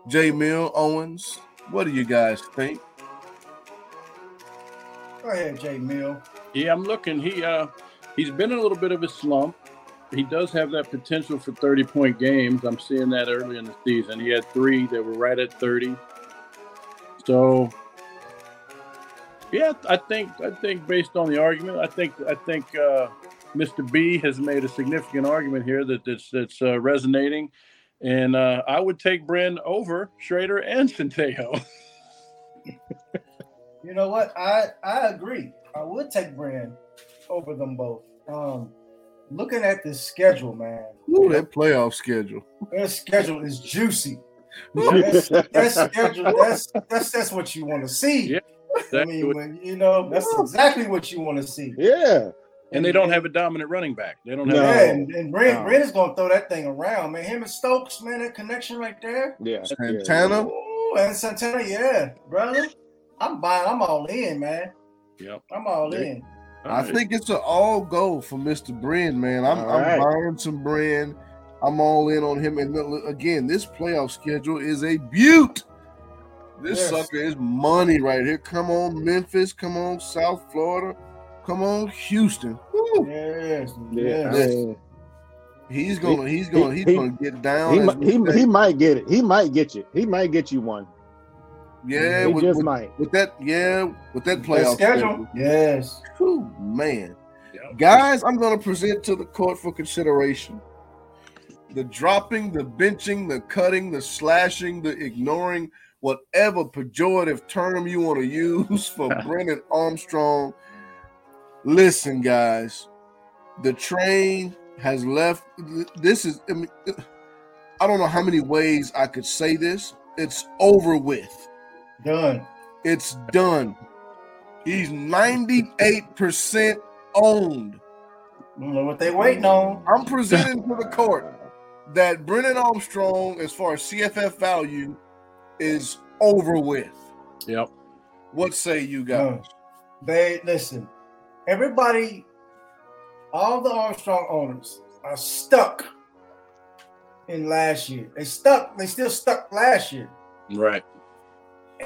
J Mill Owens, what do you guys think?
Go ahead, J Mill.
Yeah, I'm looking. He uh he's been in a little bit of a slump he does have that potential for 30 point games. I'm seeing that early in the season. He had three that were right at 30. So yeah, I think I think based on the argument, I think I think uh, Mr. B has made a significant argument here that that's that's uh, resonating, and uh, I would take Brin over Shrader and Centeio. [LAUGHS]
you know what? I I agree. I would take Brin over them both. Um, looking at the schedule, man.
Ooh, that playoff schedule.
That schedule is juicy. that's, that schedule, that's that's that's what you want to see. Yeah, exactly. I mean, when, you know, that's exactly what you want to see.
Yeah.
And they don't have a dominant running back. They don't have.
Yeah, and, and Brin, no. Brin is going to throw that thing around, man. Him and Stokes, man, that connection right there.
Yeah,
Santana.
Ooh, and Santana, yeah, brother. I'm buying. I'm all in, man.
Yep.
I'm all yeah. in.
I think it's an all go for Mr. Brin, man. I'm, I'm right. buying some Brin. I'm all in on him. And again, this playoff schedule is a beaut. This yes. sucker is money right here. Come on, Memphis. Come on, South Florida. Come on, Houston.
Woo. Yes, yes.
He's gonna, he's gonna, he's he, gonna get down.
He, he, he might get it. He might get you. He might get you one.
Yeah, with, just with, might. With that, yeah, with that playoff
schedule. schedule. Yes.
Whew, man. Yep. Guys, I'm going to present to the court for consideration the dropping, the benching, the cutting, the slashing, the ignoring, whatever pejorative term you want to use for [LAUGHS] Brennan Armstrong. Listen, guys, the train has left. This is, I, mean, I don't know how many ways I could say this. It's over with.
Done.
It's done. He's 98% owned.
I don't know what they waiting on.
I'm presenting to the court that Brennan Armstrong, as far as CFF value, is over with.
Yep.
What say you guys?
They listen. Everybody, all the Armstrong owners are stuck in last year. They stuck. They still stuck last year.
Right.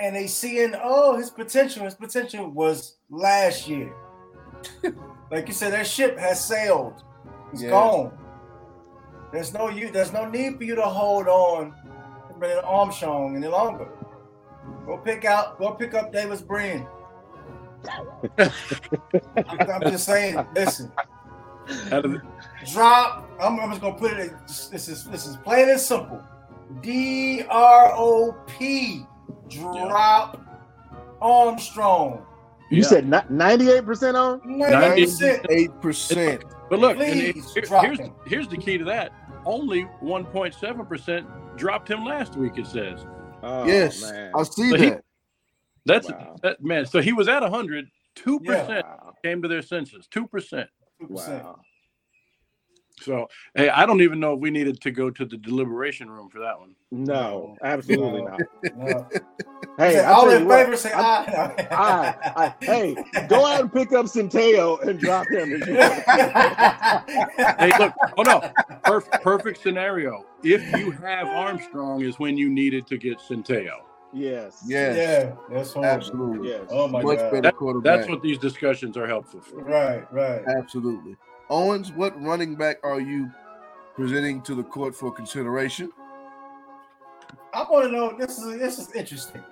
And they seeing, oh, his potential. His potential was last year. [LAUGHS] like you said, that ship has sailed. It's yeah. gone. There's no you. There's no need for you to hold on to Brennan Armstrong any longer. Go pick out. Go pick up Davis Brin. [LAUGHS] I'm just saying. Listen. Drop. I'm, I'm, just gonna put it. This is this is plain and simple. D R O P. Drop yeah. Armstrong.
You yeah. said 98% on?
98%.
But look, Please, here, here's, here's the key to that. Only 1.7% dropped him last week, it says.
Oh, yes, man. I see so that. He,
that's wow. that, man. So he was at 100. Two percent yeah. came to their senses. Two percent.
Wow.
So, hey, I don't even know if we needed to go to the deliberation room for that one.
No, absolutely no. not. No.
Hey, say, all in favor say aye. [LAUGHS]
aye. aye. Hey, go out and pick up Centeio and drop him.
hey, look. Oh no, perfect, perfect scenario. If you have Armstrong, is when you needed to get Centeio.
Yes.
Yes.
Yeah. That's
horrible. absolutely.
Yes. Oh my
Much
god.
Better quarterback.
That's what these discussions are helpful for.
Right. Right.
Absolutely. Owens, what running back are you presenting to the court for consideration?
I want to know. This is this is interesting,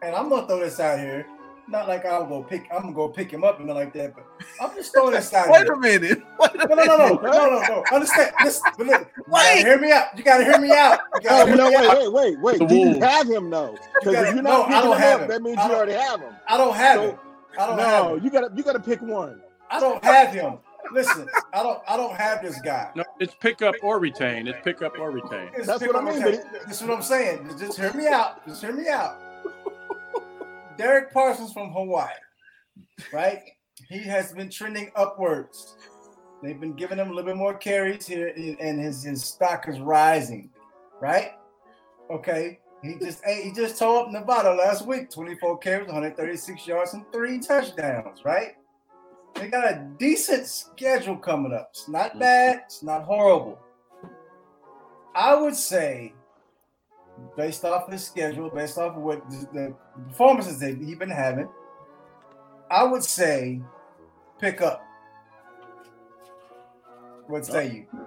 and I'm gonna throw this out here. Not like I'll go pick. I'm gonna go pick him up and like that, but I'm just throwing this out.
Wait
here.
a minute. Wait a
no, no, no, no, no, no, no. Understand? Listen, but look, you gotta hear me out. You gotta hear me out.
Oh, no, wait, wait, wait, wait. Do you have him though? Because if you're not no, picking him up, that means you already have him.
I don't have so, him. I don't
no,
have him.
you gotta you gotta pick one.
I don't have him. Listen, I don't I don't have this guy.
No, it's pick up or retain. It's pick up or retain.
It's That's what I mean. This is what I'm saying. Just hear me out. Just hear me out. Dedrick Parsons from Hawaii, right? He has been trending upwards. They've been giving him a little bit more carries here, and his, his stock is rising, right? Okay. He just he just tore up Nevada last week 24 carries, 136 yards, and three touchdowns, right? They got a decent schedule coming up. It's not mm-hmm. bad. It's not horrible. I would say, based off his schedule, based off of what the performances that he's been having, I would say pick up. What say you?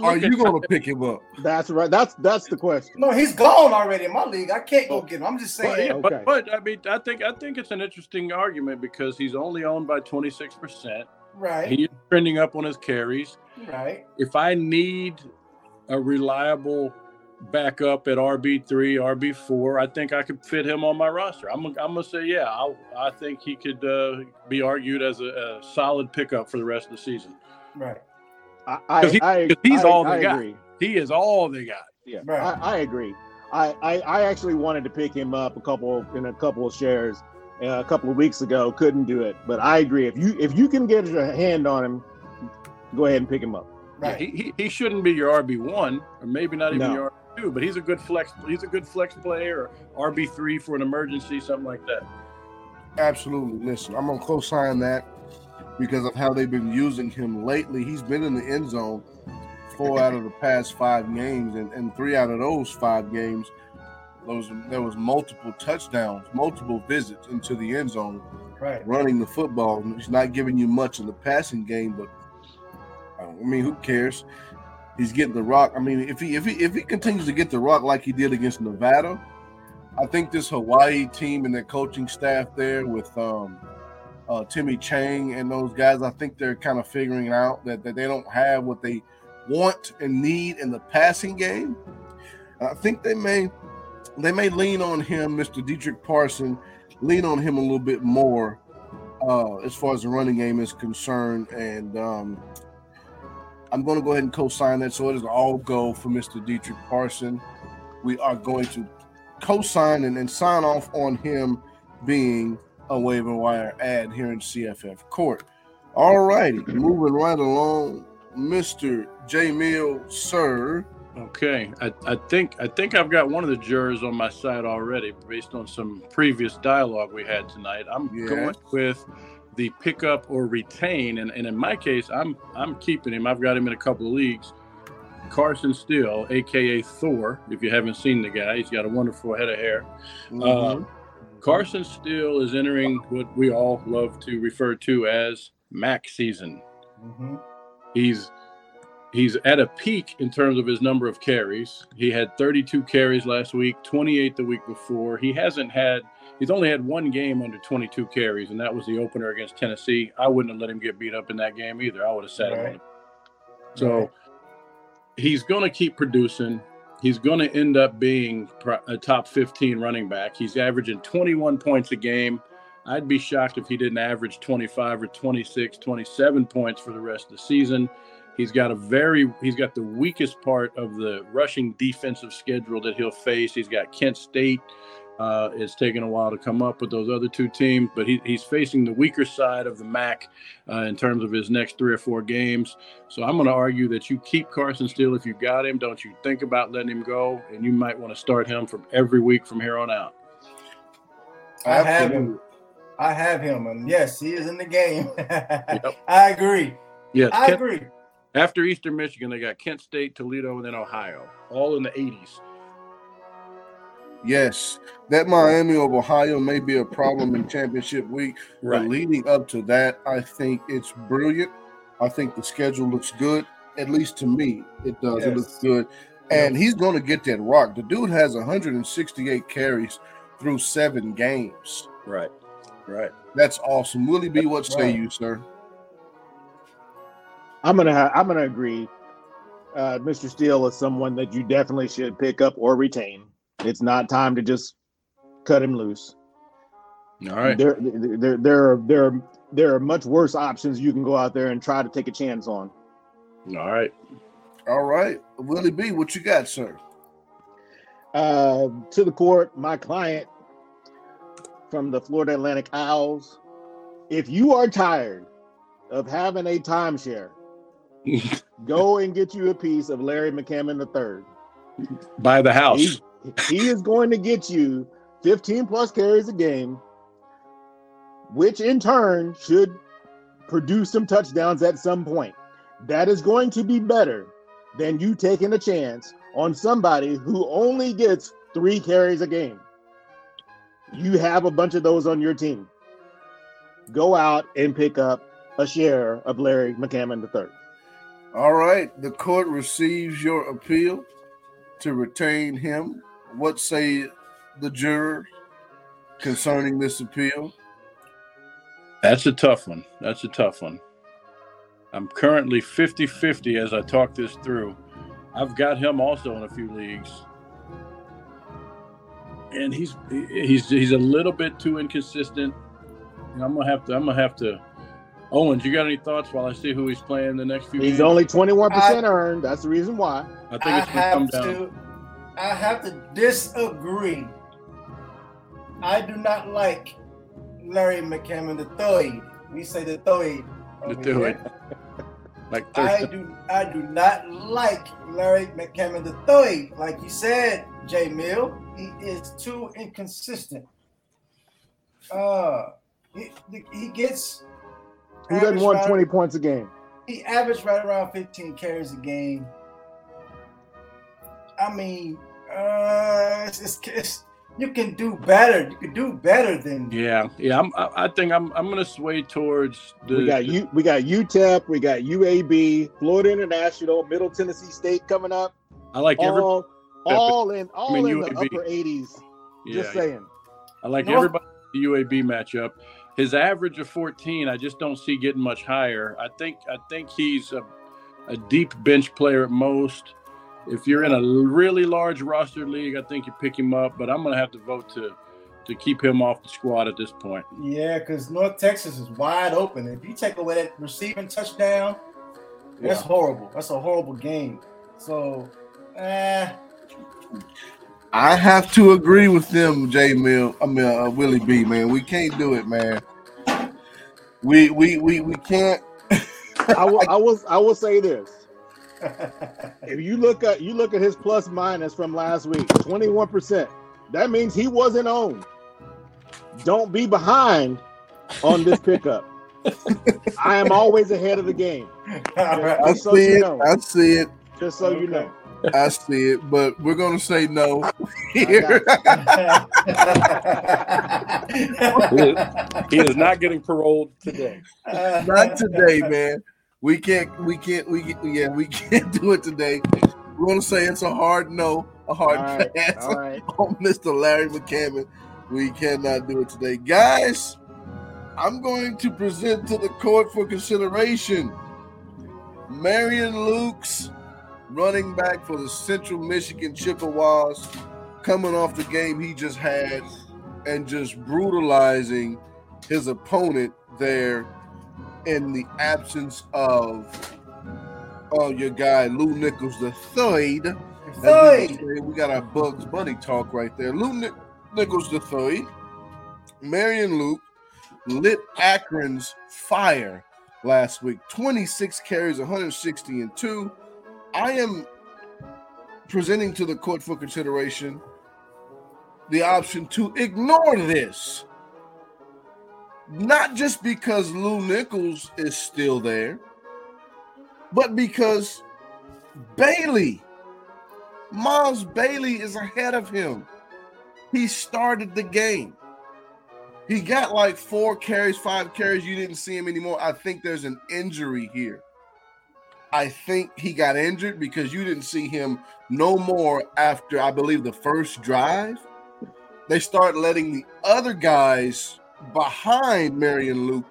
Are you going to pick him up?
That's right. That's that's the question.
No, he's gone already in my league. I can't go get him. I'm just saying.
But, yeah, okay. but, but I mean, I think I think it's an interesting argument because he's only owned by 26 percent.
Right.
He's trending up on his carries.
Right.
If I need a reliable backup at RB three, RB four, I think I could fit him on my roster. I'm, I'm gonna say, yeah, I, I think he could uh, be argued as a, a solid pickup for the rest of the season.
Right.
I, I,
he,
I
he's
I,
all they got. Agree. He is all they got.
Yeah, right. I, agree. I, I, I actually wanted to pick him up a couple in a couple of shares uh, a couple of weeks ago. Couldn't do it, but I agree. If you if you can get a hand on him, go ahead and pick him up.
Right. Yeah, he, he, he shouldn't be your RB one, or maybe not even no. your RB two, but he's a good flex. He's a good flex player, or RB three for an emergency, something like that.
Absolutely. Listen, I'm gonna co-sign that because of how they've been using him lately. He's been in the end zone four out of the past five games, and, and three out of those five games, those there was multiple touchdowns, multiple visits into the end zone,
right?
Running the football. He's not giving you much in the passing game, but I mean, who cares? He's getting the rock. I mean, if he if he if he continues to get the rock like he did against Nevada, I think this Hawaii team and their coaching staff there with um, uh, Timmy Chang and those guys, I think they're kind of figuring out that, that they don't have what they want and need in the passing game. I think they may they may lean on him, Mr. Dedrick Parson, lean on him a little bit more uh, as far as the running game is concerned. And um, I'm going to go ahead and co-sign that. So it is all go for Mr. Dedrick Parson. We are going to co-sign and, and sign off on him being a waiver wire ad here in CFF court. All righty, moving right along, Mr. J Mill, sir.
Okay, I, I think I think I've got one of the jurors on my side already, based on some previous dialogue we had tonight. I'm yes. going with the pick up or retain, and, and in my case, I'm I'm keeping him. I've got him in a couple of leagues. Carson Steele, aka Thor. If you haven't seen the guy, he's got a wonderful head of hair. Mm-hmm. Uh, Carson Steele is entering what we all love to refer to as MAC season. Mm-hmm. He's he's at a peak in terms of his number of carries. He had 32 carries last week, 28 the week before. He hasn't had he's only had one game under 22 carries, and that was the opener against Tennessee. I wouldn't have let him get beat up in that game either. I would have sat right. him. So right. he's going to keep producing. He's going to end up being a top 15 running back. He's averaging 21 points a game. I'd be shocked if he didn't average 25 or 26, 27 points for the rest of the season. He's got a very he's got the weakest part of the rushing defensive schedule that he'll face. He's got Kent State. Uh, it's taken a while to come up with those other two teams, but he, he's facing the weaker side of the MAC uh, in terms of his next three or four games. So I'm going to argue that you keep Carson Steele if you got him. Don't you think about letting him go, and you might want to start him from every week from here on out.
I have him. I have him, and yes, he is in the game. [LAUGHS] yep. I agree.
Yes,
I Kent, agree.
After Eastern Michigan, they got Kent State, Toledo, and then Ohio, all in the 80s.
Yes, that Miami of Ohio may be a problem in championship week, right. but leading up to that, I think it's brilliant. I think the schedule looks good, at least to me. It does. Yes. It looks good. And he's going to get that rock. The dude has 168 carries through seven games.
Right. Right.
That's awesome. Willie B, what say right. you, sir?
I'm gonna ha- I'm gonna agree. Uh, Mr. Steele is someone that you definitely should pick up or retain. It's not time to just cut him loose.
All right.
There, there, there are there are there are much worse options you can go out there and try to take a chance on.
All right.
All right, Willie B, what you got, sir?
Uh, to the court, my client from the Florida Atlantic Owls. If you are tired of having a timeshare [LAUGHS] Go and get you a piece of Larry McCammon III.
Buy the house.
He, he is going to get you 15 plus carries a game, which in turn should produce some touchdowns at some point. That is going to be better than you taking a chance on somebody who only gets three carries a game. You have a bunch of those on your team. Go out and pick up a share of Larry McCammon III.
All right, the court receives your appeal to retain him. What say the jurors concerning this appeal?
That's a tough one. That's a tough one. I'm currently 50 50 as I talk this through. I've got him also in a few leagues. And he's he's he's a little bit too inconsistent. And I'm gonna have to I'm gonna have to Owens, you got any thoughts while I see who he's playing the next few
He's
games?
only 21% earned. That's the reason why.
I think it's going to come down.
I have to disagree. I do not like Larry McCammon the third. We say the third.
The third.
like I do I do not like Larry McCammon the third. Like you said, Jay Mill, he is too inconsistent. Uh he, he gets
he doesn't want right, 20 points a game.
He averaged right around 15 carries a game. I mean, uh, it's, it's, it's, you can do better. You can do better than.
Yeah, yeah. I'm, I think I'm. I'm going to sway towards.
The, we got you. We got UTEP. We got UAB, Florida International, Middle Tennessee State coming up.
I like
all,
every,
all in all I mean, in UAB. the upper 80s. Yeah, just saying.
I like North, everybody the UAB matchup his average of 14 i just don't see getting much higher i think i think he's a a deep bench player at most. If you're in a really large roster league, I think you pick him up. But I'm going to have to vote to to keep him off the squad at this point.
Yeah, because North Texas is wide open. If you take away that receiving touchdown, that's yeah. horrible. That's a horrible game. So, eh.
I have to agree with them, J Mill. I mean, uh, Willie B. Man, we can't do it, man. We we we we can't.
I will. I [LAUGHS] will. I will say this. If you look at you look at his plus minus from last week, twenty one percent. That means he wasn't owned. Don't be behind on this pickup. [LAUGHS] I am always ahead of the game.
I so see it. Know. I see it.
Just so okay. you know.
I see it, but we're gonna say no [LAUGHS] here.
he is not getting paroled today.
Not today, man. We can't. We can't. We yeah. We [LAUGHS] can't do it today. We're gonna say it's a hard no, a hard right, pass right. [LAUGHS] on Mr. Larry McCammon. We cannot do it today, guys. I'm going to present to the court for consideration Marion Lukes, running back for the Central Michigan Chippewas, coming off the game he just had and just brutalizing his opponent there in the absence of uh, your guy Lew Nichols the third. We, we got our Bugs Bunny talk right there. Lew Nichols the third, Marion Luke lit Akron's fire last week. 26 carries, 160 and two. I am presenting to the court for consideration the option to ignore this. Not just because Lew Nichols is still there, but because Bailey, Miles Bailey is ahead of him. He started the game. He got like four carries, five carries. You didn't see him anymore. I think there's an injury here. I think he got injured because you didn't see him no more after, I believe, the first drive. They start letting the other guys behind Marion Luke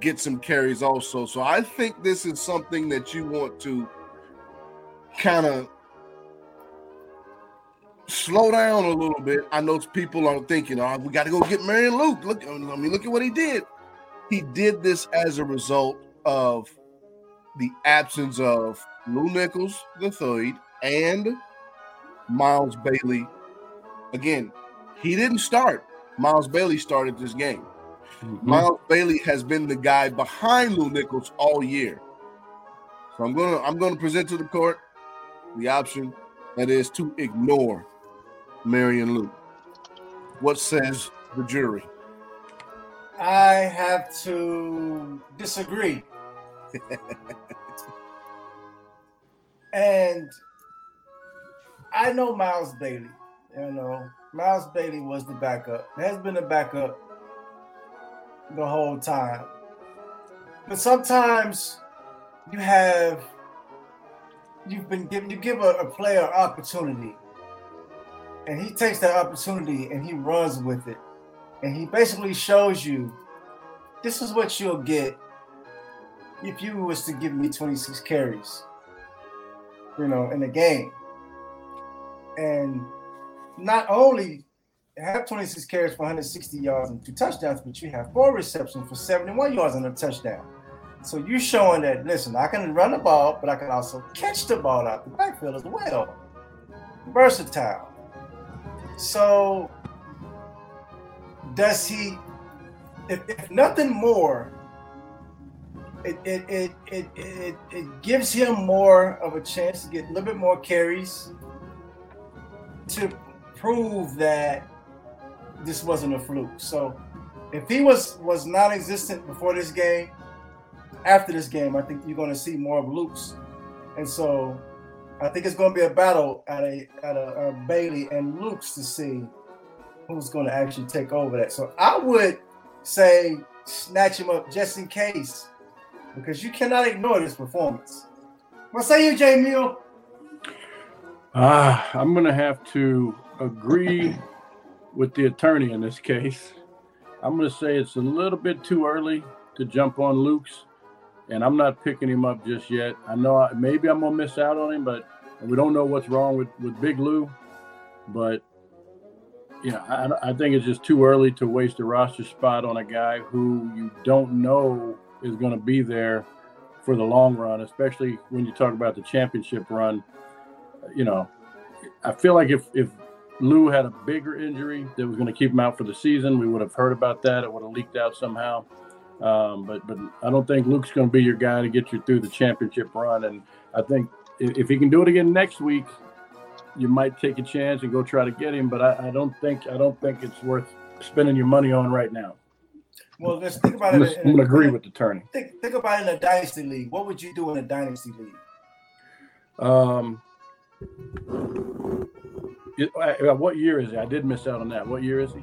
get some carries also. So I think this is something that you want to kind of slow down a little bit. I know people are thinking, "Oh, we got to go get Marion Luke." Look, I mean, look at what he did. He did this as a result of the absence of Lew Nichols the third and Miles Bailey. Again, he didn't start. Miles Bailey started this game. Mm-hmm. Miles Bailey has been the guy behind Lew Nichols all year. So I'm gonna I'm gonna present to the court the option that is to ignore Marion Luke. What says the jury?
I have to disagree. [LAUGHS] and I know Miles Bailey. You know, Miles Bailey was the backup. Has been the backup the whole time. But sometimes you have you've been given you give a, a player opportunity and he takes that opportunity and he runs with it and he basically shows you this is what you'll get if you was to give me 26 carries you know in the game and not only have 26 carries for 160 yards and two touchdowns, but you have four receptions for 71 yards and a touchdown. So you're showing that, listen, I can run the ball, but I can also catch the ball out the backfield as well. Versatile. So does he, if, if nothing more, it, it, it, it, it, it gives him more of a chance to get a little bit more carries to prove that this wasn't a fluke. So if he was was non-existent before this game, after this game, I think you're going to see more of Luke's. And so I think it's going to be a battle at a at a, a Bailey and Luke's to see who's going to actually take over that. So I would say snatch him up just in case, because you cannot ignore this performance. What say you, Mill?
Ah, uh, I'm going to have to agree with the attorney in this case. I'm going to say it's a little bit too early to jump on Luke's and I'm not picking him up just yet. I know I, maybe I'm gonna miss out on him, but we don't know what's wrong with with Big Lou. But yeah, I, I think it's just too early to waste a roster spot on a guy who you don't know is going to be there for the long run, especially when you talk about the championship run. You know, I feel like if if Lou had a bigger injury that was going to keep him out for the season, we would have heard about that. It would have leaked out somehow. Um, but but I don't think Luke's going to be your guy to get you through the championship run. And I think if, if he can do it again next week, you might take a chance and go try to get him. But I, I don't think I don't think it's worth spending your money on right now.
Well, let's think about
I'm
it.
I'm gonna agree with the turning.
Think, think about it in a dynasty league. What would you do in a dynasty league?
Um, what year is he? I did miss out on that. What year is he?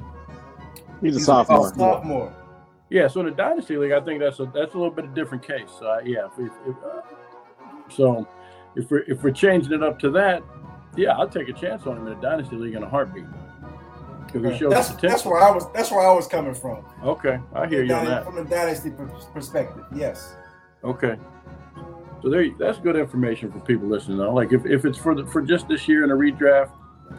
He's a
He's
sophomore.
Sophomore.
Yeah, so in the dynasty league, I think that's a that's a little bit of different case. So uh, yeah, if, if, if, uh, so if we're if we're changing it up to that, yeah, I'll take a chance on him in a dynasty league in a heartbeat. If he shows
That's, that's where I was. That's where I was coming from.
okay, I hear you on that.
From the dynasty perspective, yes.
Okay. So there, you- that's good information for people listening. Though. Like if, if it's for the for just this year in a redraft,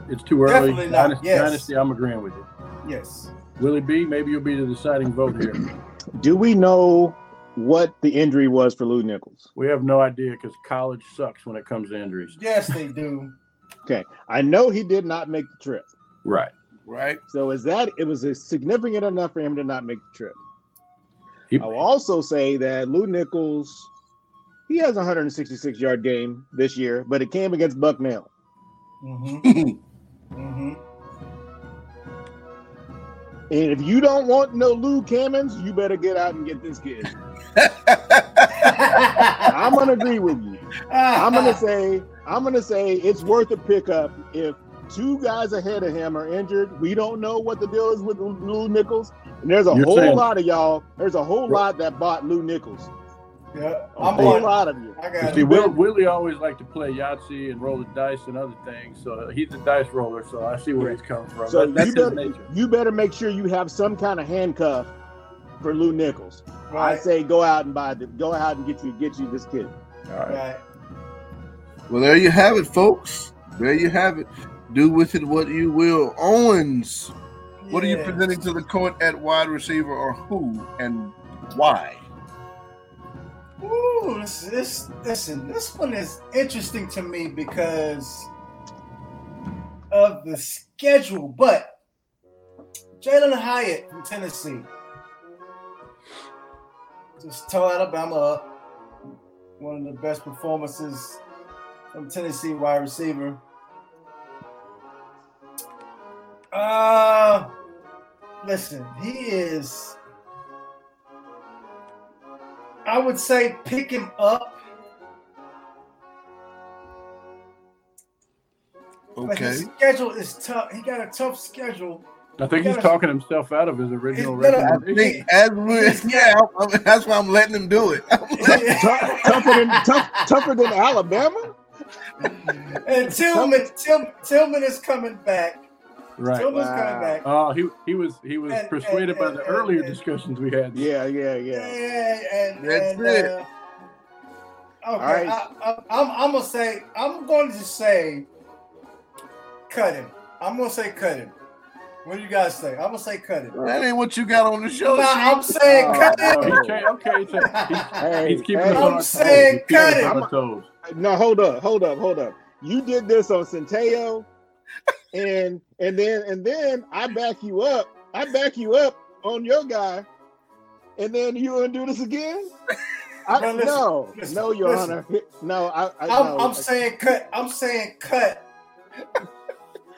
it's too early.
Definitely not,
Dynasty,
yes.
Dynasty, I'm agreeing with you.
Yes.
Willie B, maybe you'll be the deciding vote here. [CLEARS THROAT]
Do we know what the injury was for Lew Nichols?
We have no idea because college sucks when it comes to injuries.
Yes, they do. [LAUGHS]
Okay, I know he did not make the trip.
Right.
Right?
So is that it was a significant enough for him to not make the trip?
He,
I will also say that Lew Nichols, he has a 166 yard game this year, but it came against Bucknell.
Mm-hmm. [CLEARS THROAT] mm-hmm.
And if you don't want no Lou Cammons, you better get out and get this kid. [LAUGHS] I'm gonna agree with you. I'm gonna [LAUGHS] say I'm gonna say it's worth a pickup if two guys ahead of him are injured. We don't know what the deal is with Lew Nichols, and there's a
You're
whole
saying-
lot of y'all. There's a whole lot that bought Lew Nichols.
Yeah,
A
I'm a
lot of you.
I got you
See,
it.
Will, Willie always liked to play Yahtzee and roll the dice and other things. So he's a dice roller. So I see where he's coming from.
So
That- that's
you
his
better,
nature.
you better make sure you have some kind of handcuff for Lew Nichols. I say go out and buy the go out and get you get you this kid.
All right.
Right.
Well, there you have it, folks. There you have it. Do with it what you will. Owens, what are you presenting to the court at wide receiver, or who and why?
Ooh, this, this, listen, this one is interesting to me because of the schedule, but Jalin Hyatt from Tennessee just tore Alabama up. One of the best performances from Tennessee wide receiver. Uh, listen, he is. I would say pick him up. But
Okay.
his schedule is tough. He got a tough schedule.
I think he's
gotta-
talking himself out of his original
He's gotta-
I
recommendation.
as we, [LAUGHS] yeah, I'm- that's why I'm letting him do it.
Tough- [LAUGHS] tougher than tough, tougher than Alabama.
and Tillman, Till, Tillman is coming back.
Right.
Tillman's
Wow.
coming back.
Oh, he he was he was
And-
persuaded
and-
by the
and-
earlier
and-
discussions we had.
Yeah, yeah,
Yeah,
yeah.
and,
That's
and,
it.
Uh, okay,
right.
I, I, I'm, I'm gonna say, I'm going to say, cut him. I'm gonna say cut him. What do you guys say? I'm gonna say cut it.
that ain't what you got on the show.
Nah,
Chief.
I'm saying
Oh,
cut
it. Okay, okay, so he's,
Hey,
he's keeping
hey,
us
I'm
toes.
saying
He's keeping
cut it.
on our toes.
No, hold up, hold up, hold up. You did this on Centeio, and and then and then I back you up. I back you up on your guy, and then you gonna do this again? I,
Bro, listen,
no,
listen,
no, Your
listen.
Honor. [LAUGHS] No, I, I
I'm,
no.
I'm saying cut. I'm saying cut.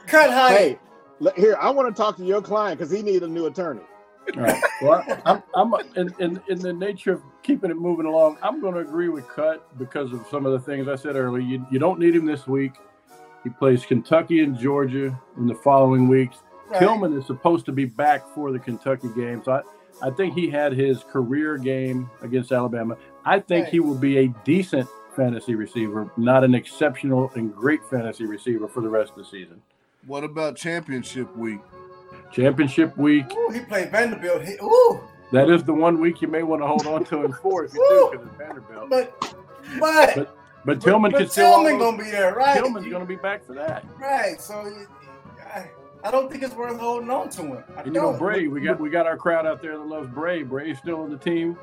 cut Hyatt.
Hey, look, here I want to talk to your client because he needs a new attorney.
All right. Well, I- I'm, I'm in, in in the nature of keeping it moving along. I'm going to agree with Cut because of some of the things I said earlier. You, you don't need him this week. He plays Kentucky and Georgia in the following weeks.
Right.
Tillman is supposed to be back for the Kentucky game, so I, I think he had his career game against Alabama. I think
Right.
he will be a decent fantasy receiver, not an exceptional and great fantasy receiver for the rest of the season.
What about championship week?
Championship week,
Ooh, he played Vanderbilt. He, ooh,
that is the one week you may want to hold on to him for if you do because it's Vanderbilt.
But but
but, but Tillman
but
can still
Tillman gonna be there, right?
Tillman's gonna be back for that.
Right. So I, I don't think it's worth holding on to him. I
and you
don't.
know, Bray, we got we got our crowd out there that loves Bray. Bray's still on the team.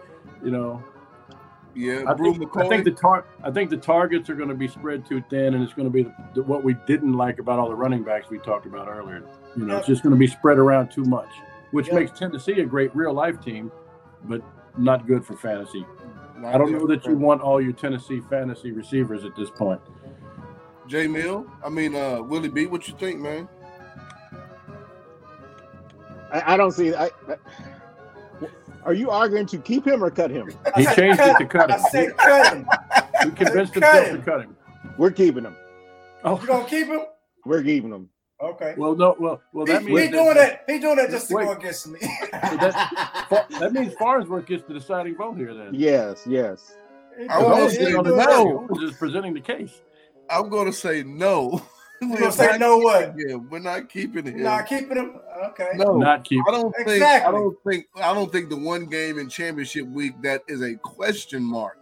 You know,
Yeah,
I
Bru
think,
McCoy.
I think the tar- I think the targets are going to be spread too thin, and it's going to be the, the, what we didn't like about all the running backs we talked about earlier. You know,
Yep.
it's just going to be spread around too much, which
Yep.
makes Tennessee a great real life team, but not good for fantasy. I don't know that you want all your Tennessee fantasy receivers at this point.
Jay Mill. I mean, uh, Willie B. What you think, man?
I, I don't see. I, I, are you arguing to keep him or cut him?
He changed it to cut
I
him.
said cut him.
He convinced
Cut
himself to cut him.
We're keeping him.
Oh,
You gonna keep him?
We're keeping him.
Okay.
well, no, well, well, that
he
means he's
doing that. He's doing that just to
Wait.
go against me.
Fa- That means Farnsworth gets the deciding vote here. Then
Yes, yes.
I
doing
wanna
that.
say
He
no.
doing that.
Owens is presenting the case.
I'm going to say no.
You gonna [LAUGHS] say no what?
Yeah, we're not keeping him.
Not keeping him. Okay.
no,
Not keep.
I don't think. I don't think. I don't think the one game in championship week that is a question mark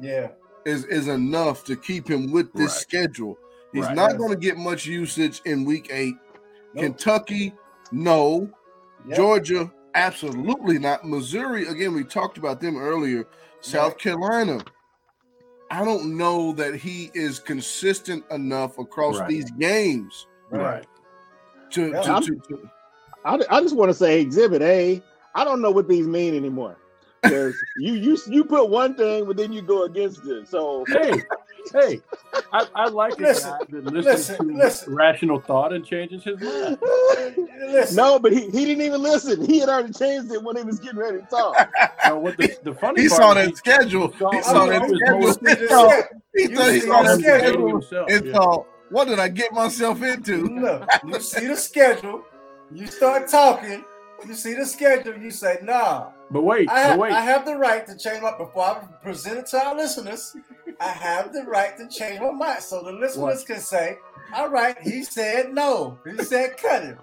Yeah.
is is enough to keep him with this
Right.
schedule. He's
Right.
not going to get much usage in week eight.
Nope.
Kentucky, no.
Yep.
Georgia, absolutely not. Missouri, again, we talked about them earlier. South
Right.
Carolina. I don't know that he is consistent enough across
Right.
these games
Right.
to,
Yeah.
to,
I'm-
to, to-
I, I just want to say Exhibit A. I don't know what these mean anymore. Because [LAUGHS] you you you put one thing, but then you go against it. So
Hey, hey, I, I like a
Listen,
guy that listens
listen,
to
listen.
rational thought and changes his mind.
Listen.
no, but he, he didn't even listen. He had already changed it when he was getting ready to talk. [LAUGHS]
Now, what the, the funny
he
part
saw that
he-
schedule.
he saw-
He saw that schedule. He thought, he he saw
the
that
schedule.
schedule
himself,
and
yeah.
thought, what did I get myself into?
Look, you see the schedule. You start talking. You see the schedule. You say, "Nah,
But wait,
I have,
but wait.
I have the right to change my before I present it to our listeners. I have the right to change my mind, so the listeners
What?
can say, "All right, he said no. He said cut him."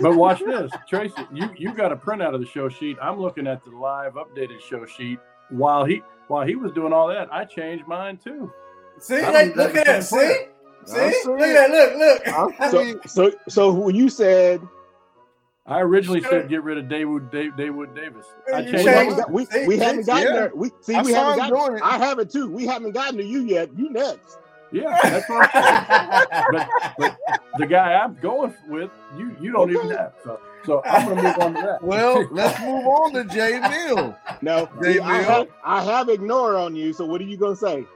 But watch this, Tracy. You you got a printout of the show sheet. I'm looking at the live updated show sheet. While he while he was doing all that, I changed mine too.
see,
I don't
that,
think
look at
the
that. See, see,
see
look at that. Look,
I
look. [LAUGHS]
So so so when you said
I originally said get rid of Daywood Dave, Daywood Davis. I
we
changed
changed-
haven't
mine.
got, we, we haven't gotten
yeah.
there. We see
I
we haven't gotten.
it.
I have it too. We haven't gotten to you yet. You next.
Yeah, [LAUGHS] that's what I'm saying. but, but the guy I'm going with, you you don't even have. So so I'm gonna move on to that. [LAUGHS]
Well, [LAUGHS] let's move on to Jay Mill.
No,
Jay
see, I,
Mill?
have, I have ignore on you. So what are you gonna say?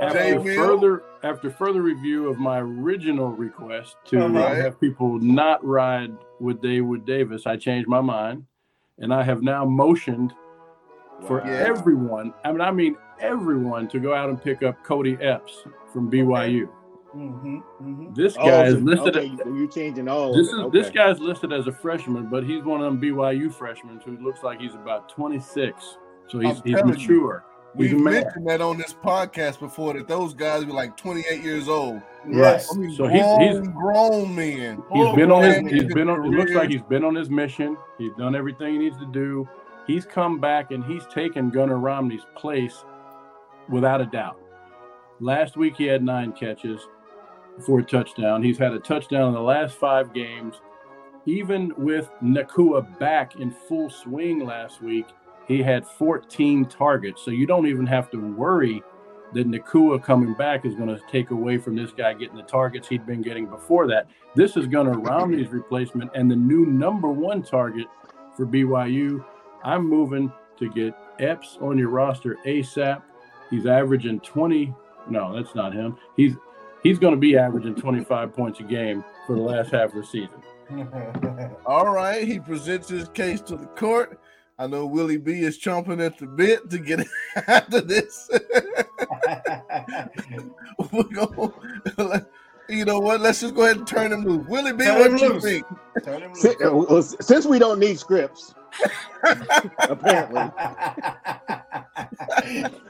after
Jay Mill?
further after further review of my original request to have people not ride with Daywood Davis, I changed my mind, and I have now motioned for
Yeah.
everyone. I mean, I mean everyone to go out and pick up Kody Epps from BYU.
hmm hmm
This
Oh,
guy
so-
is listed.
okay, you're changing all.
This is
it.
this guy's listed as a freshman, but he's one of them BYU freshmen who looks like he's about 26. So he's, he's
telling you.
Mature. He's
We've mentioned that on this podcast before that those guys were like 28 years old.
Yes.
I mean,
So he's-
grown,
he's-
grown men.
He's
Oh,
been on his.
man,
He's
his
been on. It looks like he's been on his mission. He's done everything he needs to do. He's come back and he's taken Gunnar Romney's place without a doubt. Last week he had nine catches for a touchdown. He's had a touchdown in the last five games. Even with Nacua back in full swing last week, he had 14 targets. So you don't even have to worry that Nacua coming back is going to take away from this guy getting the targets he'd been getting before that. This is Gunnar Romney's replacement and the new number one target for BYU. I'm moving to get Epps on your roster ASAP. He's averaging 20. No, that's not him. He's he's going to be averaging 25 points a game for the last half of the season. [LAUGHS]
All right, he presents his case to the court. I know Willie B is chomping at the bit to get [LAUGHS] after this. [LAUGHS] We're gonna, you know what? Let's just go ahead and turn him loose. Willie B,
Turn
what do you think?
Turn him loose.
well, since we don't need scripts, [LAUGHS] apparently.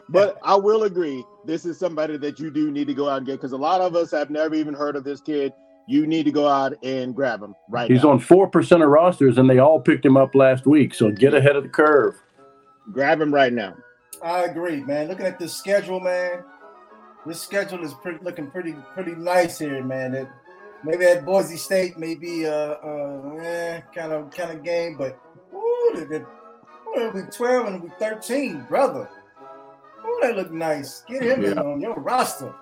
But I will agree, this is somebody that you do need to go out and get because a lot of us have never even heard of this kid. You need to go out and grab him right now.
He's
now.
on 4% of rosters, and they all picked him up last week. So get ahead of the curve.
Grab him right now.
I agree, man. Looking at this schedule, man, this schedule is pretty, looking pretty pretty nice here, man. It, maybe at Boise State, maybe a, a eh, kind of kind of game, but ooh, the, the, it'll be twelve and it'll be thirteen, brother. Oh, that look nice. Get him in
Yeah.
on your roster.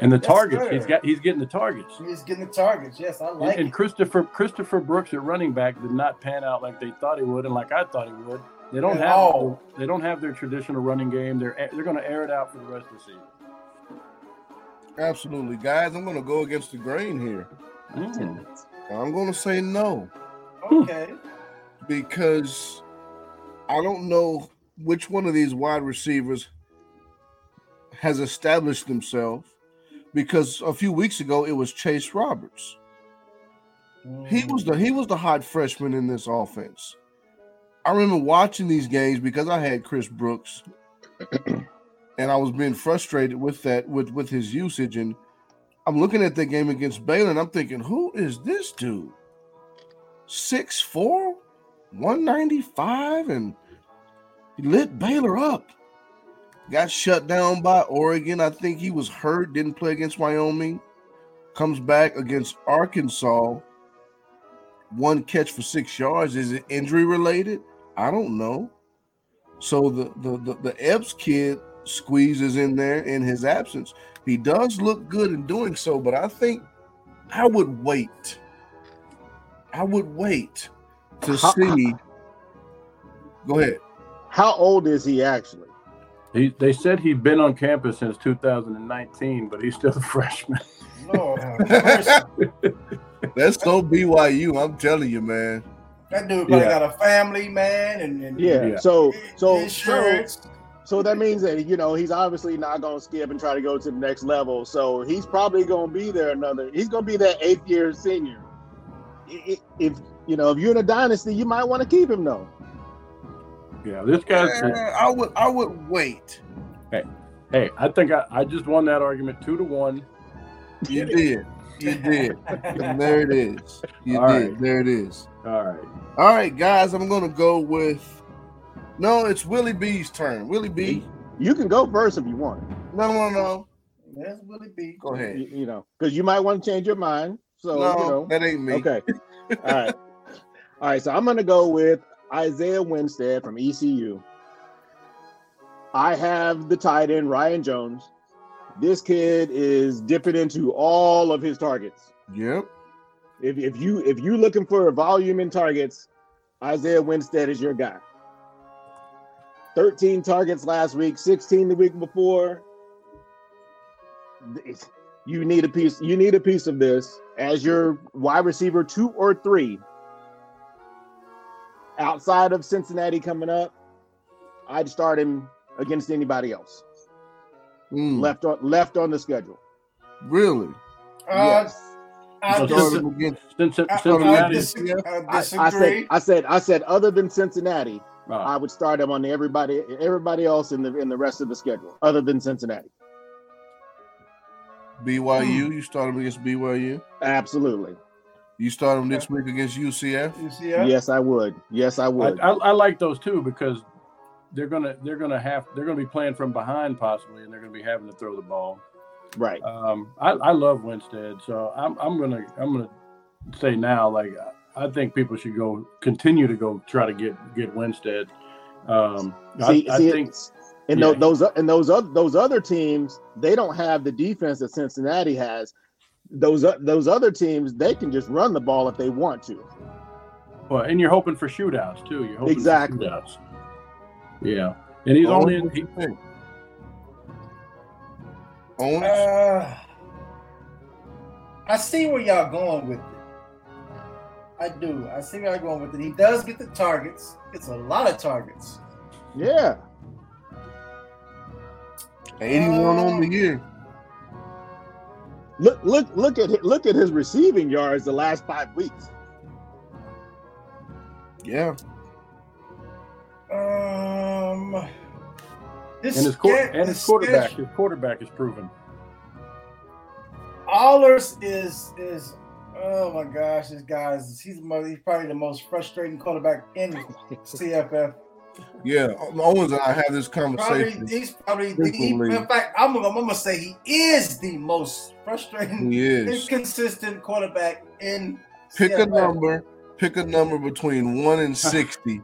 And the targets, he's got he's getting the targets.
He's getting the targets. Yes, I like
and
it.
And Christopher Christopher Brooks at running back did not pan out like they thought he would, and like I thought he would. They don't
At
have
all.
they don't have their traditional running game. They're they're going to air it out for the rest of the season.
Absolutely, guys. I'm going to go against the grain here.
Mm.
I'm going to say no
Okay.
because I don't know which one of these wide receivers has established themselves. Because a few weeks ago it was Chase Roberts. He was the he was the hot freshman in this offense. I remember watching these games because I had Chris Brooks, [CLEARS THROAT] and I was being frustrated with that with with his usage. And I'm looking at that game against Baylor, and I'm thinking, who is this dude? 6'4", 195, and he lit Baylor up. Got shut down by Oregon. I think he was hurt, didn't play against Wyoming. Comes back against Arkansas one catch for six yards. Is it injury related? I don't know. So the the the, the Epps kid squeezes in there in his absence. He does look good in doing so, but I think I would wait. I would wait to see. Go ahead.
How old is he actually?
He, they said he'd been on campus since 2019, but he's still a [LAUGHS] freshman.
Lord have. [LAUGHS]
That's so BYU. I'm telling you, man.
That dude probably
Yeah.
got a family, man, and, and
Yeah.
Yeah.
So so so
insurance.
so that means that you know he's obviously not going to skip and try to go to the next level. So he's probably going to be there another. He's going to be that eighth year senior. I- i- If you know if you're in a dynasty, you might want to keep him though.
Yeah, this guy's.
Eh, I would I would wait.
Hey, I think I, I just won that argument two to one.
You did. You did. and [LAUGHS] there it is. You
All
did.
right.
There it is.
All right.
All right, guys, I'm gonna go with no, it's Willie B's turn. Willie B.
You can go first if you want.
No, no, no.
That's Willie B.
Go ahead.
You, you know, because you might want to change your mind. So
no,
you know.
that ain't me.
Okay. [LAUGHS] All right. All right. So I'm going to go with Isaiah Winstead from ECU. I have the tight end Ryan Jones. This kid is dipping into all of his targets.
Yep.
If, if you if you're looking for a volume in targets, Isaiah Winstead is your guy. 13 targets last week, 16 the week before. You need a piece. You need a piece of this as your wide receiver two or three. Outside of Cincinnati coming up, I'd start him against anybody else
Mm,
left on left on the schedule.
Really?
Uh,
yes.
I,
said I said I said other than Cincinnati,
Oh,
I would start him on everybody everybody else in the in the rest of the schedule, other than Cincinnati.
BYU. You start him against BYU.
Absolutely.
You start them next week against UCF.
you see that?
Yes, I would. Yes, I
I,
would.
I, I like those too because they're gonna they're gonna have they're gonna be playing from behind possibly, and they're gonna be having to throw the ball.
right.
Um, I, I love Winstead, so I'm I'm gonna I'm gonna say now like I think people should go continue to go try to get get Winstead. Um,
See,
I, I think
and
yeah.
those and those other those other teams, they don't have the defense that Cincinnati has. Those o- those other teams, they can just run the ball if they want to.
well, and you're hoping for shootouts too. You're hoping
Exactly.
for shootouts. Yeah, and he's
Owen,
only in, he,
you?
Uh, I see where y'all going with it. I do. I see where y'all going with it. He does get the targets. It's a lot of targets.
Yeah.
81 on the year.
Look look look at look at his receiving yards the last five weeks.
Yeah.
Um, this
and his quar-
ske-
and his quarterback his quarterback is proven.
Ahlers is is Oh my gosh, this guy is he's, he's probably the most frustrating quarterback in [LAUGHS] CFF.
Yeah, Owens and I have this conversation.
Probably, he's probably the, he, in fact, I'm, I'm, gonna say he is the most frustrating,
he
inconsistent quarterback in.
Pick CFF. a number. Pick a number between one and [LAUGHS] sixty.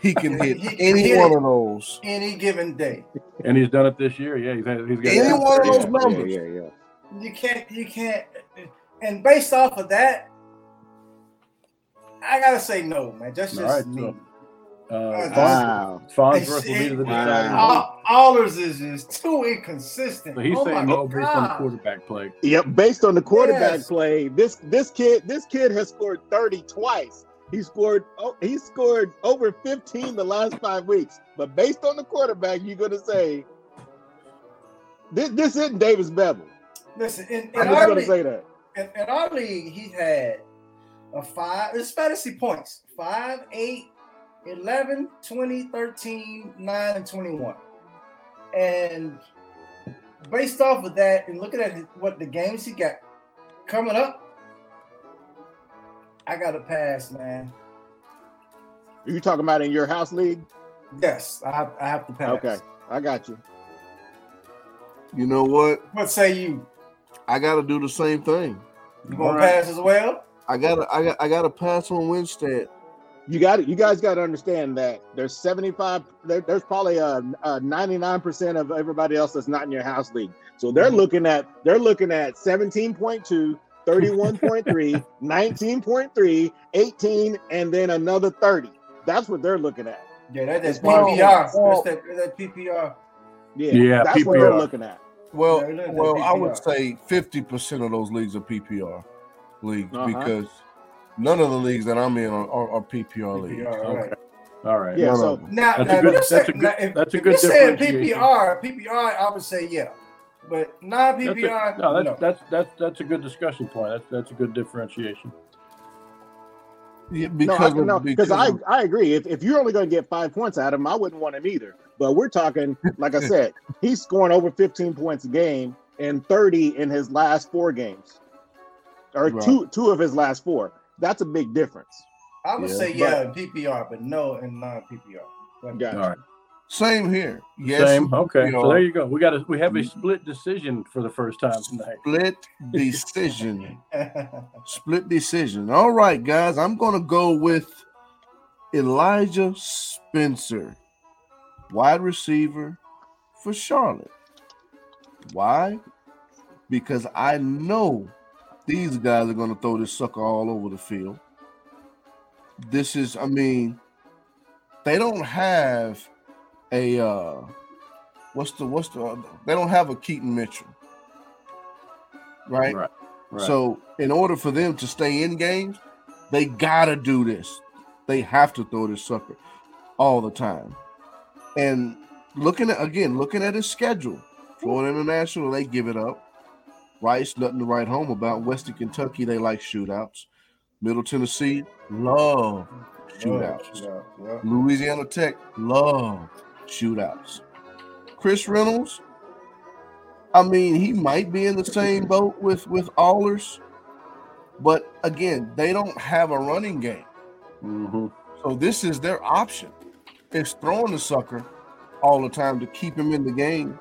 He can hit he, any hit one of those
any given day.
And he's done it this year. Yeah, he's, he's got
any one of those numbers.
Yeah, yeah, yeah.
You can't. You can't. And based off of that, I gotta say no, man. That's just right, me. So
uh, wow. Farnsworth will be the
wow. Ahlers is just too inconsistent.
So he's oh saying no based on the quarterback play.
Yep, based on the quarterback yes. play. This this kid this kid has scored 30 twice. He scored oh, he scored over 15 the last five weeks. But based on the quarterback, you're gonna say this this isn't Davis Beville.
Listen, in, in I'm just gonna league, say that. In, in our league, he had a five, it's fantasy points, five, eight, 11, 20, 13, 9, and 21. And based off of that and looking at what the games he got coming up, I got to pass, man.
Are you talking about in your house league?
Yes, I have, I have to pass.
Okay, I got you.
You know what?
What say you?
I got to do the same thing.
You gonna right. pass as well?
I gotta, I got, I gotta pass on Winstead
you got it. You guys got to understand that there's 75. There, there's probably a, a 99% of everybody else that's not in your house league. So they're mm-hmm. looking at they're looking at 17.2, 31.3, 19.3, [LAUGHS] 18, and then another 30. That's what they're looking at.
Yeah, that's PPR. Well, that's that, that PPR.
Yeah, yeah that's PPR. what they're looking at.
Well, yeah, well, I would say 50% of those leagues are PPR leagues uh-huh. because None of the leagues that I'm in are, are, are PPR, PPR leagues.
Okay. All right.
Yeah. so
now,
that's, now, a good, that's a good. Now, if, that's a good. If
saying PPR, PPR, I would say yeah, but non PPR.
No, that's, no. that's that's that's a good discussion point. That's that's a good differentiation.
Yeah, because
no, no, because I, I agree. If, if you're only going to get five points out of him, I wouldn't want him either. But we're talking, like I [LAUGHS] said, he's scoring over 15 points a game and 30 in his last four games, or right. two two of his last four. That's a big difference.
I would yeah, say yeah, in PPR, but no in non PPR.
Got All right.
Same here. Yes.
Same. Okay. So there you go. We got a we have a mm-hmm. split decision for the first time tonight.
Split decision. [LAUGHS] split decision. All right, guys. I'm gonna go with Elijah Spencer, wide receiver for Charlotte. Why? Because I know these guys are going to throw this sucker all over the field. This is, I mean, they don't have a uh what's the what's the they don't have a Keaton Mitchell. Right? Right. right. So in order for them to stay in games, they gotta do this. They have to throw this sucker all the time. And looking at again, looking at his schedule, Florida International, they give it up. Rice, nothing to write home about. Western Kentucky, they like shootouts. Middle Tennessee, love shootouts. Yeah, yeah. Louisiana Tech, love shootouts. Chris Reynolds, I mean, he might be in the same boat with with Ahlers, but again, they don't have a running game.
Mm-hmm.
So this is their option. It's throwing the sucker all the time to keep him in the game.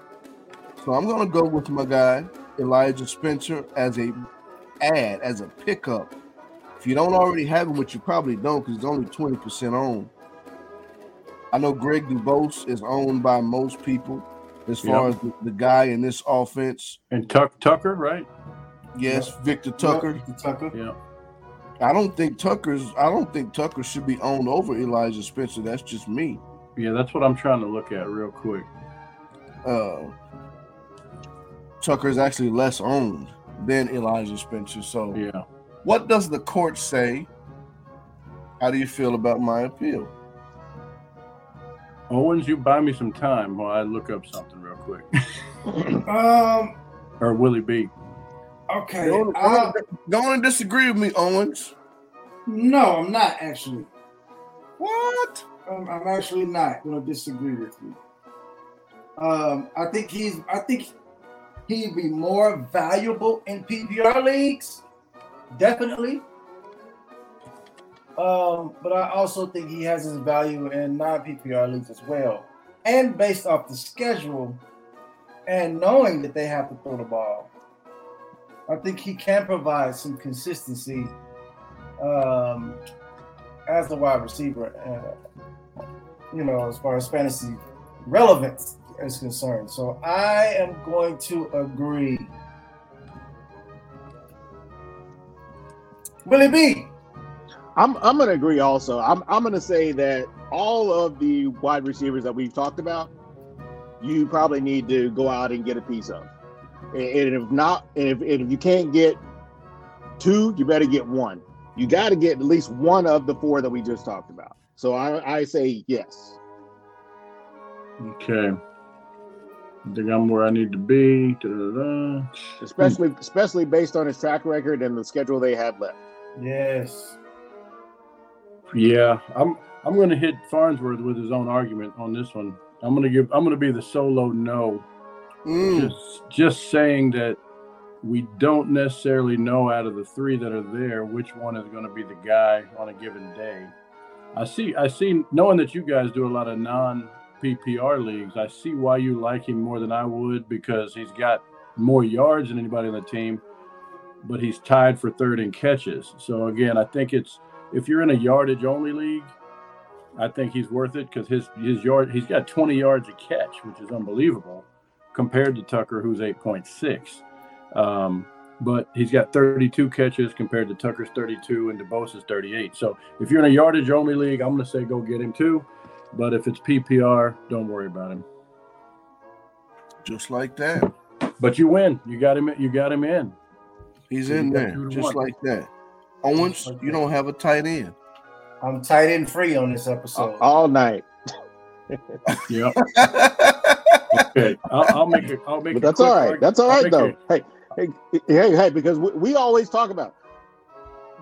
So I'm gonna go with my guy Elijah Spencer as a ad, as a pickup. If you don't already have him, which you probably don't, because it's only 20% owned. I know Greg DuBose is owned by most people as far yep. as the, the, guy in this offense.
And Tuck Tucker, right?
Yes, yep. Victor Tucker.
Yep, Victor Tucker.
Yeah.
I don't think Tucker's I don't think Tucker should be owned over Elijah Spencer. That's just me.
Yeah, that's what I'm trying to look at real quick.
Uh Tucker is actually less owned than Elijah Spencer. So,
yeah.
What does the court say? How do you feel about my appeal?
Owens, you buy me some time while I look up something real quick. [LAUGHS]
um,
or Willie B.
Okay.
Don't, uh, don't disagree with me, Owens.
No, I'm not actually.
What?
I'm, I'm actually not going to disagree with you. Um, I think he's. I think he'd be more valuable in PPR leagues definitely. Um, but I also think he has his value in non PPR leagues as well. And based off the schedule and knowing that they have to throw the ball, I think he can provide some consistency um, as the wide receiver, uh, you know, as far as fantasy relevance is concerned. So I am going to agree. Willie B.
I'm I'm gonna agree also. I'm I'm gonna say that all of the wide receivers that we've talked about, you probably need to go out and get a piece of. And if not, and if, and if you can't get two, you better get one. You got to get at least one of the four that we just talked about. So I, I say yes.
Okay. I think I'm where I need to be. Da-da-da.
Especially, especially based on his track record and the schedule they have left.
Yes.
Yeah, I'm. I'm going to hit Farnsworth with his own argument on this one. I'm going to give. I'm going to be the solo no. Mm. Just, just saying that we don't necessarily know out of the three that are there which one is going to be the guy on a given day. I see. I see. Knowing that you guys do a lot of non PPR leagues, I see why you like him more than I would because he's got more yards than anybody on the team, but he's tied for third in catches. So again, I think it's if you're in a yardage only league, I think he's worth it because his his yard he's got 20 yards a catch, which is unbelievable compared to Tucker, who's 8.6. Um, but he's got 32 catches compared to Tucker's 32 and DuBose's 38. So if you're in a yardage only league, I'm going to say go get him too. But if it's PPR, don't worry about him.
Just like that.
But you win. You got him. You got him in.
He's so in there, just one. like that. Owens, you don't have a tight end.
I'm tight end free on this episode
all night. [LAUGHS]
yep. okay, I'll, I'll, make it. I'll make.
But that's all right. That's all right though. Hey, hey, hey, hey, because we, we always talk about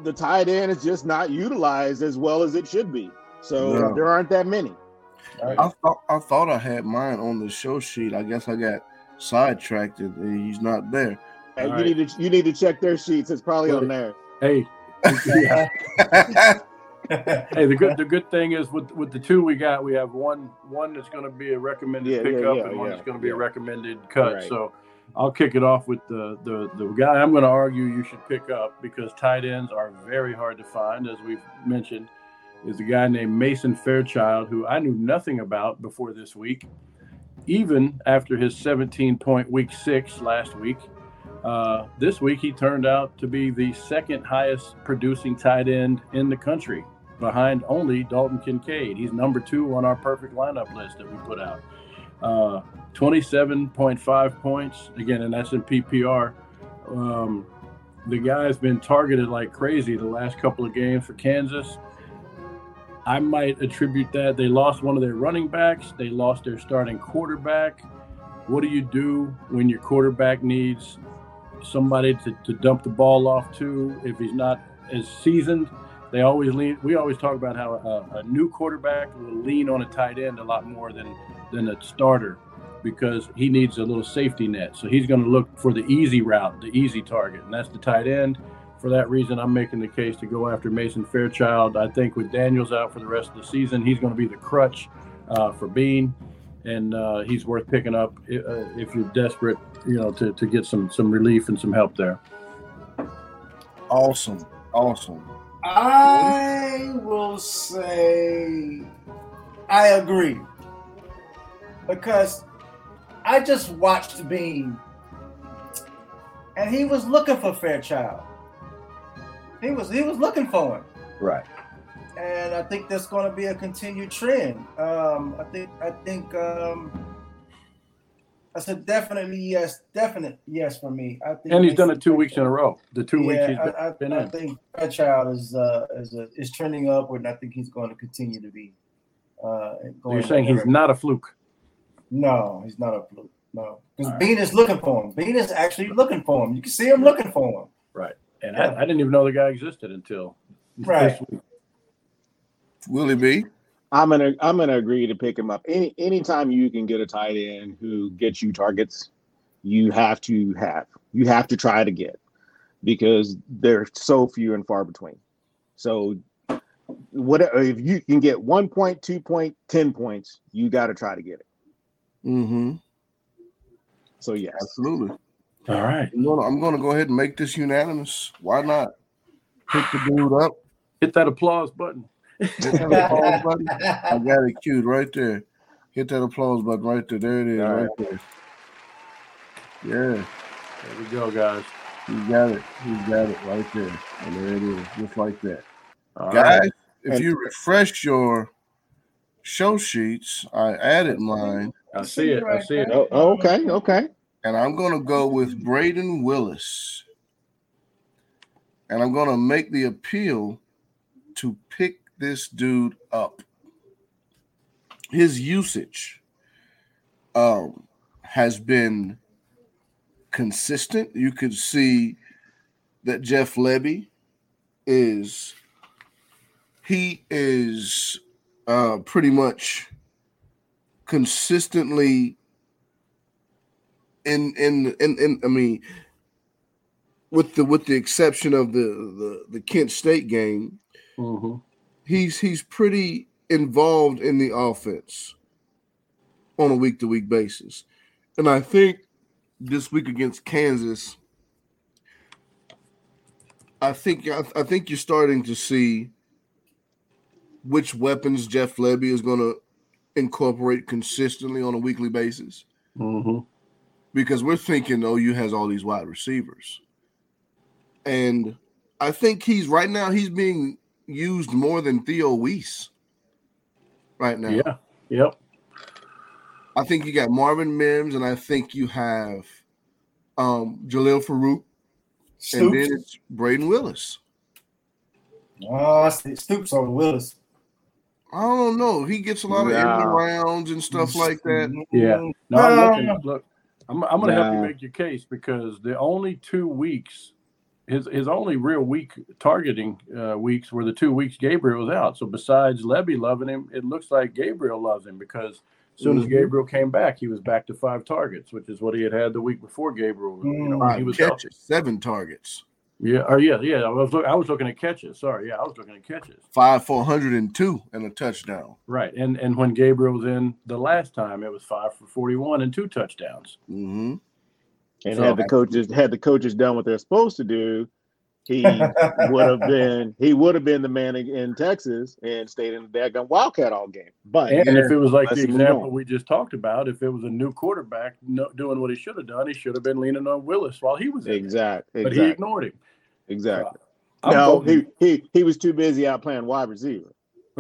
the tight end is just not utilized as well as it should be. So no. there aren't that many.
Right. I thought I thought I had mine on the show sheet. I guess I got sidetracked and he's not there.
Hey, you right. need to you need to check their sheets. It's probably on there.
Hey. [LAUGHS] hey, the good the good thing is with with the two we got, we have one one that's going to be a recommended yeah, pickup yeah, yeah, and one that's going to be a recommended cut. Right. So I'll kick it off with the, the the guy I'm going to argue you should pick up because tight ends are very hard to find, as we've mentioned. Is a guy named Mason Fairchild who I knew nothing about before this week, even after his 17 point week six last week. Uh, this week, he turned out to be the second highest producing tight end in the country, behind only Dalton Kincaid. He's number two on our perfect lineup list that we put out. Uh, 27.5 points, again, and that's in PPR. Um, the guy's been targeted like crazy the last couple of games for Kansas. I might attribute that they lost one of their running backs, they lost their starting quarterback. What do you do when your quarterback needs somebody to, to dump the ball off to if he's not as seasoned. They always lean. We always talk about how a, a new quarterback will lean on a tight end a lot more than than a starter because he needs a little safety net. So he's going to look for the easy route, the easy target, and that's the tight end. For that reason, I'm making the case to go after Mason Fairchild. I think with Daniels out for the rest of the season, he's going to be the crutch uh, for Bean, and uh, he's worth picking up uh, if you're desperate, you know, to, to get some some relief and some help there.
Awesome, awesome.
I will say I agree because I just watched Bean and he was looking for Fairchild. He was he was looking for him.
Right
and I think that's going to be a continued trend. Um, I think I think um, I said definitely yes, definite yes for me. I think
and he's done it two weeks in a row. The two yeah, weeks he's
been I, in. I think that child is uh, is a, is trending upward, and I think he's going to continue to be. Uh,
so you're saying he's not a fluke?
No, he's not a fluke. No, because right. Bean is looking for him. Bean is actually looking for him. You can see him looking for him.
Right, and yeah. I, I, didn't even know the guy existed until
right.
Willie B.
I'm gonna I'm gonna agree to pick him up. Any anytime you can get a tight end who gets you targets, you have to have you have to try to get. because they're so few and far between. So, whatever if you can get one point, two point, ten points, you got to try to get it.
Mm-hmm.
So yes,
absolutely.
All right.
I'm gonna, I'm gonna go ahead and make this unanimous. Why not? Pick the dude up.
Hit that applause button.
Hit that applause button. I got it queued right there. Hit that applause button right there. There it is, right. right there. Yeah.
There we go, guys.
You got it. You got it right there. And there it is, just like that. All guys, right. if you refresh your show sheets, I added mine.
I see it. I see it.
Oh, okay, okay.
And I'm going to go with Brayden Willis. And I'm going to make the appeal to pick this dude up. His usage um, has been consistent. You could see that Jeff Lebby is he is uh, pretty much consistently in, in in in I mean with the with the exception of the the, the Kent State game, mm-hmm. he's he's pretty involved in the offense on a week to week basis, and I think this week against Kansas, I think I, I think you're starting to see which weapons Jeff Lebby is going to incorporate consistently on a weekly basis.
Mm-hmm.
Because we're thinking OU has all these wide receivers. And I think he's right now, he's being used more than Theo Wease right now.
Yeah. Yep.
I think you got Marvin Mims, and I think you have um, Jalil Farooq, Stoops. and then it's Brayden Willis.
Oh, I see Stoops over Willis.
I don't know. He gets a lot of yeah. rounds and stuff like that.
Yeah. No, I'm looking, look, I'm, I'm going to help you make your case because the only two weeks, his his only real week targeting uh, weeks were the two weeks Gabriel was out. So besides Lebby loving him, it looks like Gabriel loves him because as soon mm-hmm. as Gabriel came back, he was back to five targets, which is what he had had the week before Gabriel. You know,
he was catches, seven targets.
Yeah, or yeah, yeah. I was look, I was looking at catches. Sorry, yeah, I was looking at catches.
Five for 102 and a touchdown.
Right, and and when Gabriel was in the last time, it was five for 41 and two touchdowns.
Mm-hmm.
And so, had the coaches had the coaches done what they're supposed to do, he [LAUGHS] would have been he would have been the man in Texas and stayed in the daggone Wildcat all game. But
and if it was like the example we just talked about, if it was a new quarterback no, doing what he should have done, he should have been leaning on Willis while he was in
exactly,
but
exactly.
he ignored him.
Exactly. So, no, he, he he was too busy out playing wide receiver. [LAUGHS]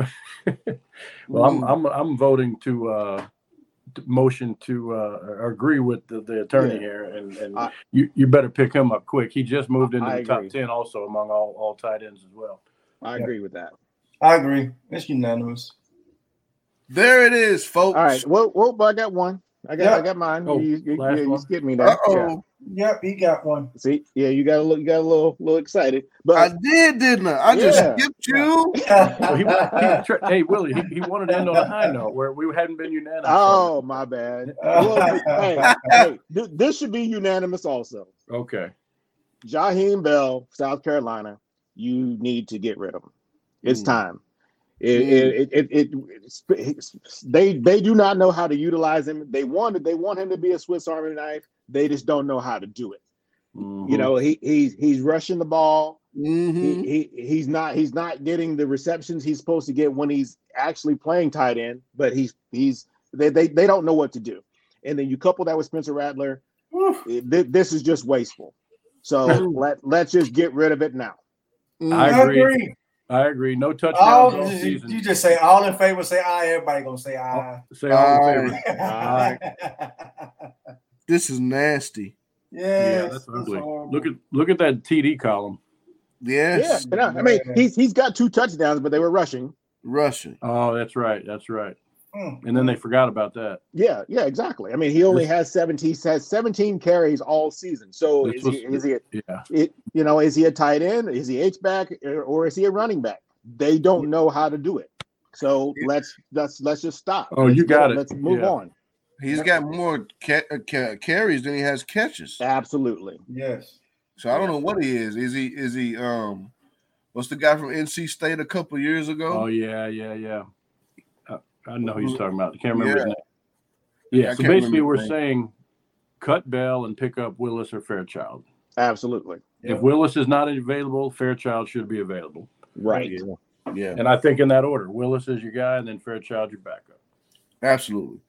well, I'm I'm I'm voting to uh motion to uh, agree with the, the attorney yeah. here, and, and I, you, you better pick him up quick. He just moved into I the agree. top ten, also among all all tight ends as well.
I agree with that.
I agree. It's unanimous.
There it is, folks.
All right. Well, well, I got one. I got, yep. I got mine. Oh, you, you, you, you skipped me there.
Yeah. Yep, he got one.
See, yeah, you got a little, you got a little, little excited. But
I did, didn't I? I just yeah. skipped you.
well, he, he, hey, Willie, he, he, wanted to end on a high note where we hadn't been unanimous.
Oh, my bad. Well, [LAUGHS] hey, hey, this should be unanimous also.
Okay.
Jaheim Bell, South Carolina, you need to get rid of him. It's mm. time. It, it, it, it, they they do not know how to utilize him. They wanted they want him to be a Swiss Army knife. They just don't know how to do it. Mm-hmm. You know, he he's he's rushing the ball. Mm-hmm. He, he he's not he's not getting the receptions he's supposed to get when he's actually playing tight end. But he's he's they they, they don't know what to do. And then you couple that with Spencer Rattler, it, this is just wasteful. So let let's just get rid of it now.
I agree. I agree. No touchdowns all, season.
You just say all in favor. Say aye. Everybody gonna say aye.
Say all in favor. [LAUGHS] aye. [LAUGHS]
This is nasty.
Yes,
yeah, that's ugly. Look at look at that TD column.
Yes.
Yeah, I mean he's he's got two touchdowns, but they were rushing.
Rushing.
Oh, that's right. That's right. Mm. And then they forgot about that.
Yeah, yeah, exactly. I mean, he only has 17 has 17 carries all season. So is he, is he a, yeah. It, you know, is he a tight end? Is he H back or is he a running back? They don't know how to do it. So let's let's let's just stop.
Oh,
let's
you got
go,
it.
Let's move
yeah.
on.
He's got more ca- ca- carries than he has catches.
Absolutely.
Yes.
So I don't know what he is. Is he is he um what's the guy from NC State a couple years ago?
Oh yeah, yeah, yeah. I, I know who you're talking about. I can't remember yeah. his name. Yeah, yeah so basically we're saying cut Bell and pick up Willis or Fairchild.
Absolutely.
If Willis is not available, Fairchild should be available.
Right.
Yeah. yeah.
And I think in that order, Willis is your guy, and then Fairchild your backup.
Absolutely.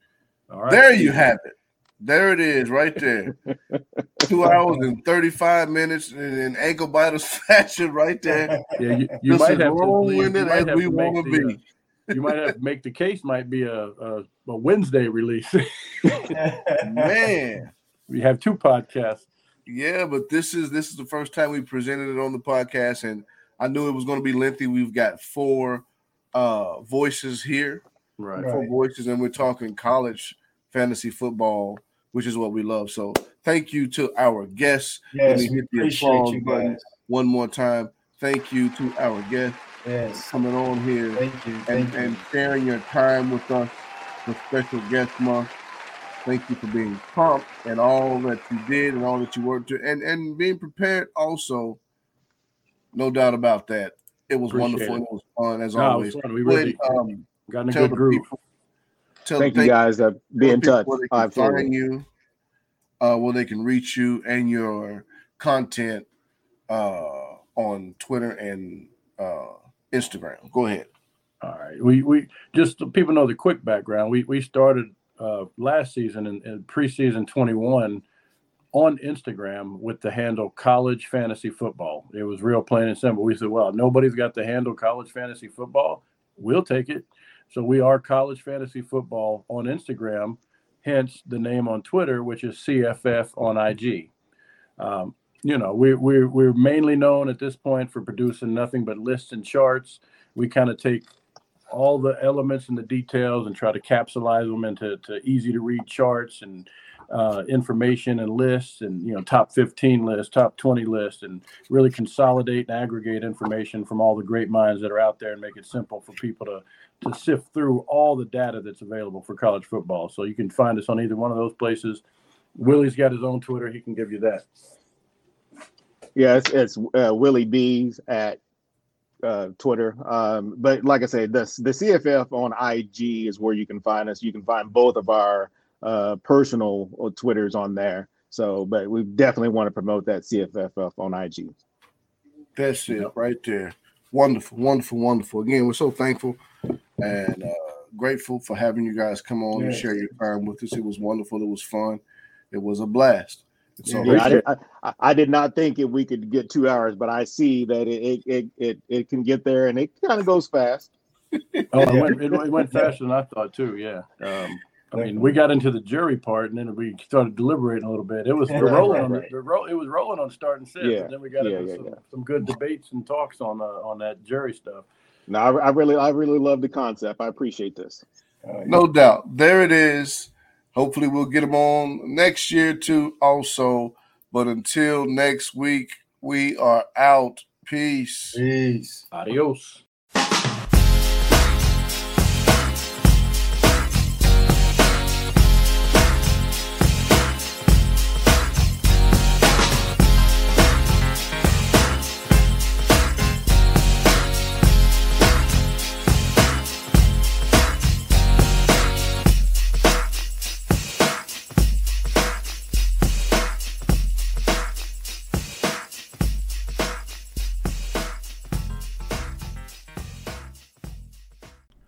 All right. There you have it. There it is, right there. [LAUGHS] Two hours and thirty-five minutes in ankle biters [LAUGHS] fashion, right there.
Yeah, you, you might have to, you, it as we want to be. Uh, you might have to make the case. Might be a a, a Wednesday release. [LAUGHS]
Man,
we have two podcasts.
Yeah, but this is this is the first time we presented it on the podcast, and I knew it was going to be lengthy. We've got four uh voices here,
right?
Four voices, and we're talking college fantasy football, which is what we love. So thank you to our guests.
Yes, Let me hit the applause button
one more time. Thank you to our guests.
Yes.
Coming on here
thank you,
thank
and, you.
and sharing your time with us for special guest month. Thank you for being prompt and all that you did and all that you worked to and, and being prepared also. No doubt about that. It was Appreciate wonderful. It. it. was fun as no, always.
Fun. We really um, got in a good group. People,
Tell Thank you guys that be in touch.
Where they can find you, uh, where they can reach you and your content uh, on Twitter and uh, Instagram. Go ahead.
All right. We we just so people know the quick background. We we started uh, last season in, in preseason 21 on Instagram with the handle college fantasy football. It was real plain and simple. We said, well, nobody's got the handle college fantasy football. We'll take it. So we are college fantasy football on Instagram, hence the name on Twitter, which is CFF on IG. Um, you know, we, we're, we're mainly known at this point for producing nothing but lists and charts. We kind of take all the elements and the details and try to capsulize them into easy to read charts and uh, information and lists and you know top 15 lists top 20 lists and really consolidate and aggregate information from all the great minds that are out there and make it simple for people to to sift through all the data that's available for college football. So you can find us on either one of those places. Willie's got his own Twitter; he can give you that.
Yeah, it's, it's uh, Willie B's at uh, Twitter. Um, but like I said, the the CFF on IG is where you can find us. You can find both of our uh, personal uh, Twitters on there. So, but we definitely want to promote that CFFF on IG.
That's it right there. Wonderful, wonderful, wonderful. Again, we're so thankful and uh, grateful for having you guys come on yes. and share your time with us. It was wonderful. It was fun. It was a blast.
So yeah, I, did, I, I, did not think if we could get two hours, but I see that it it it, it can get there, and it kind of goes fast.
oh, it [LAUGHS] went, it, it went faster than I thought too. Yeah. Um, I mean, we got into the jury part, and then we started deliberating a little bit. It was rolling on the, the roll. It was rolling on starting sit. Yeah. And then we got yeah, into yeah, some, yeah. some good debates and talks on uh, on that jury stuff.
No, I, I, really, I really love the concept. I appreciate this.
Uh, no doubt. There it is. Hopefully, we'll get them on next year too. Also, but until next week, we are out. Peace.
Peace.
Adios.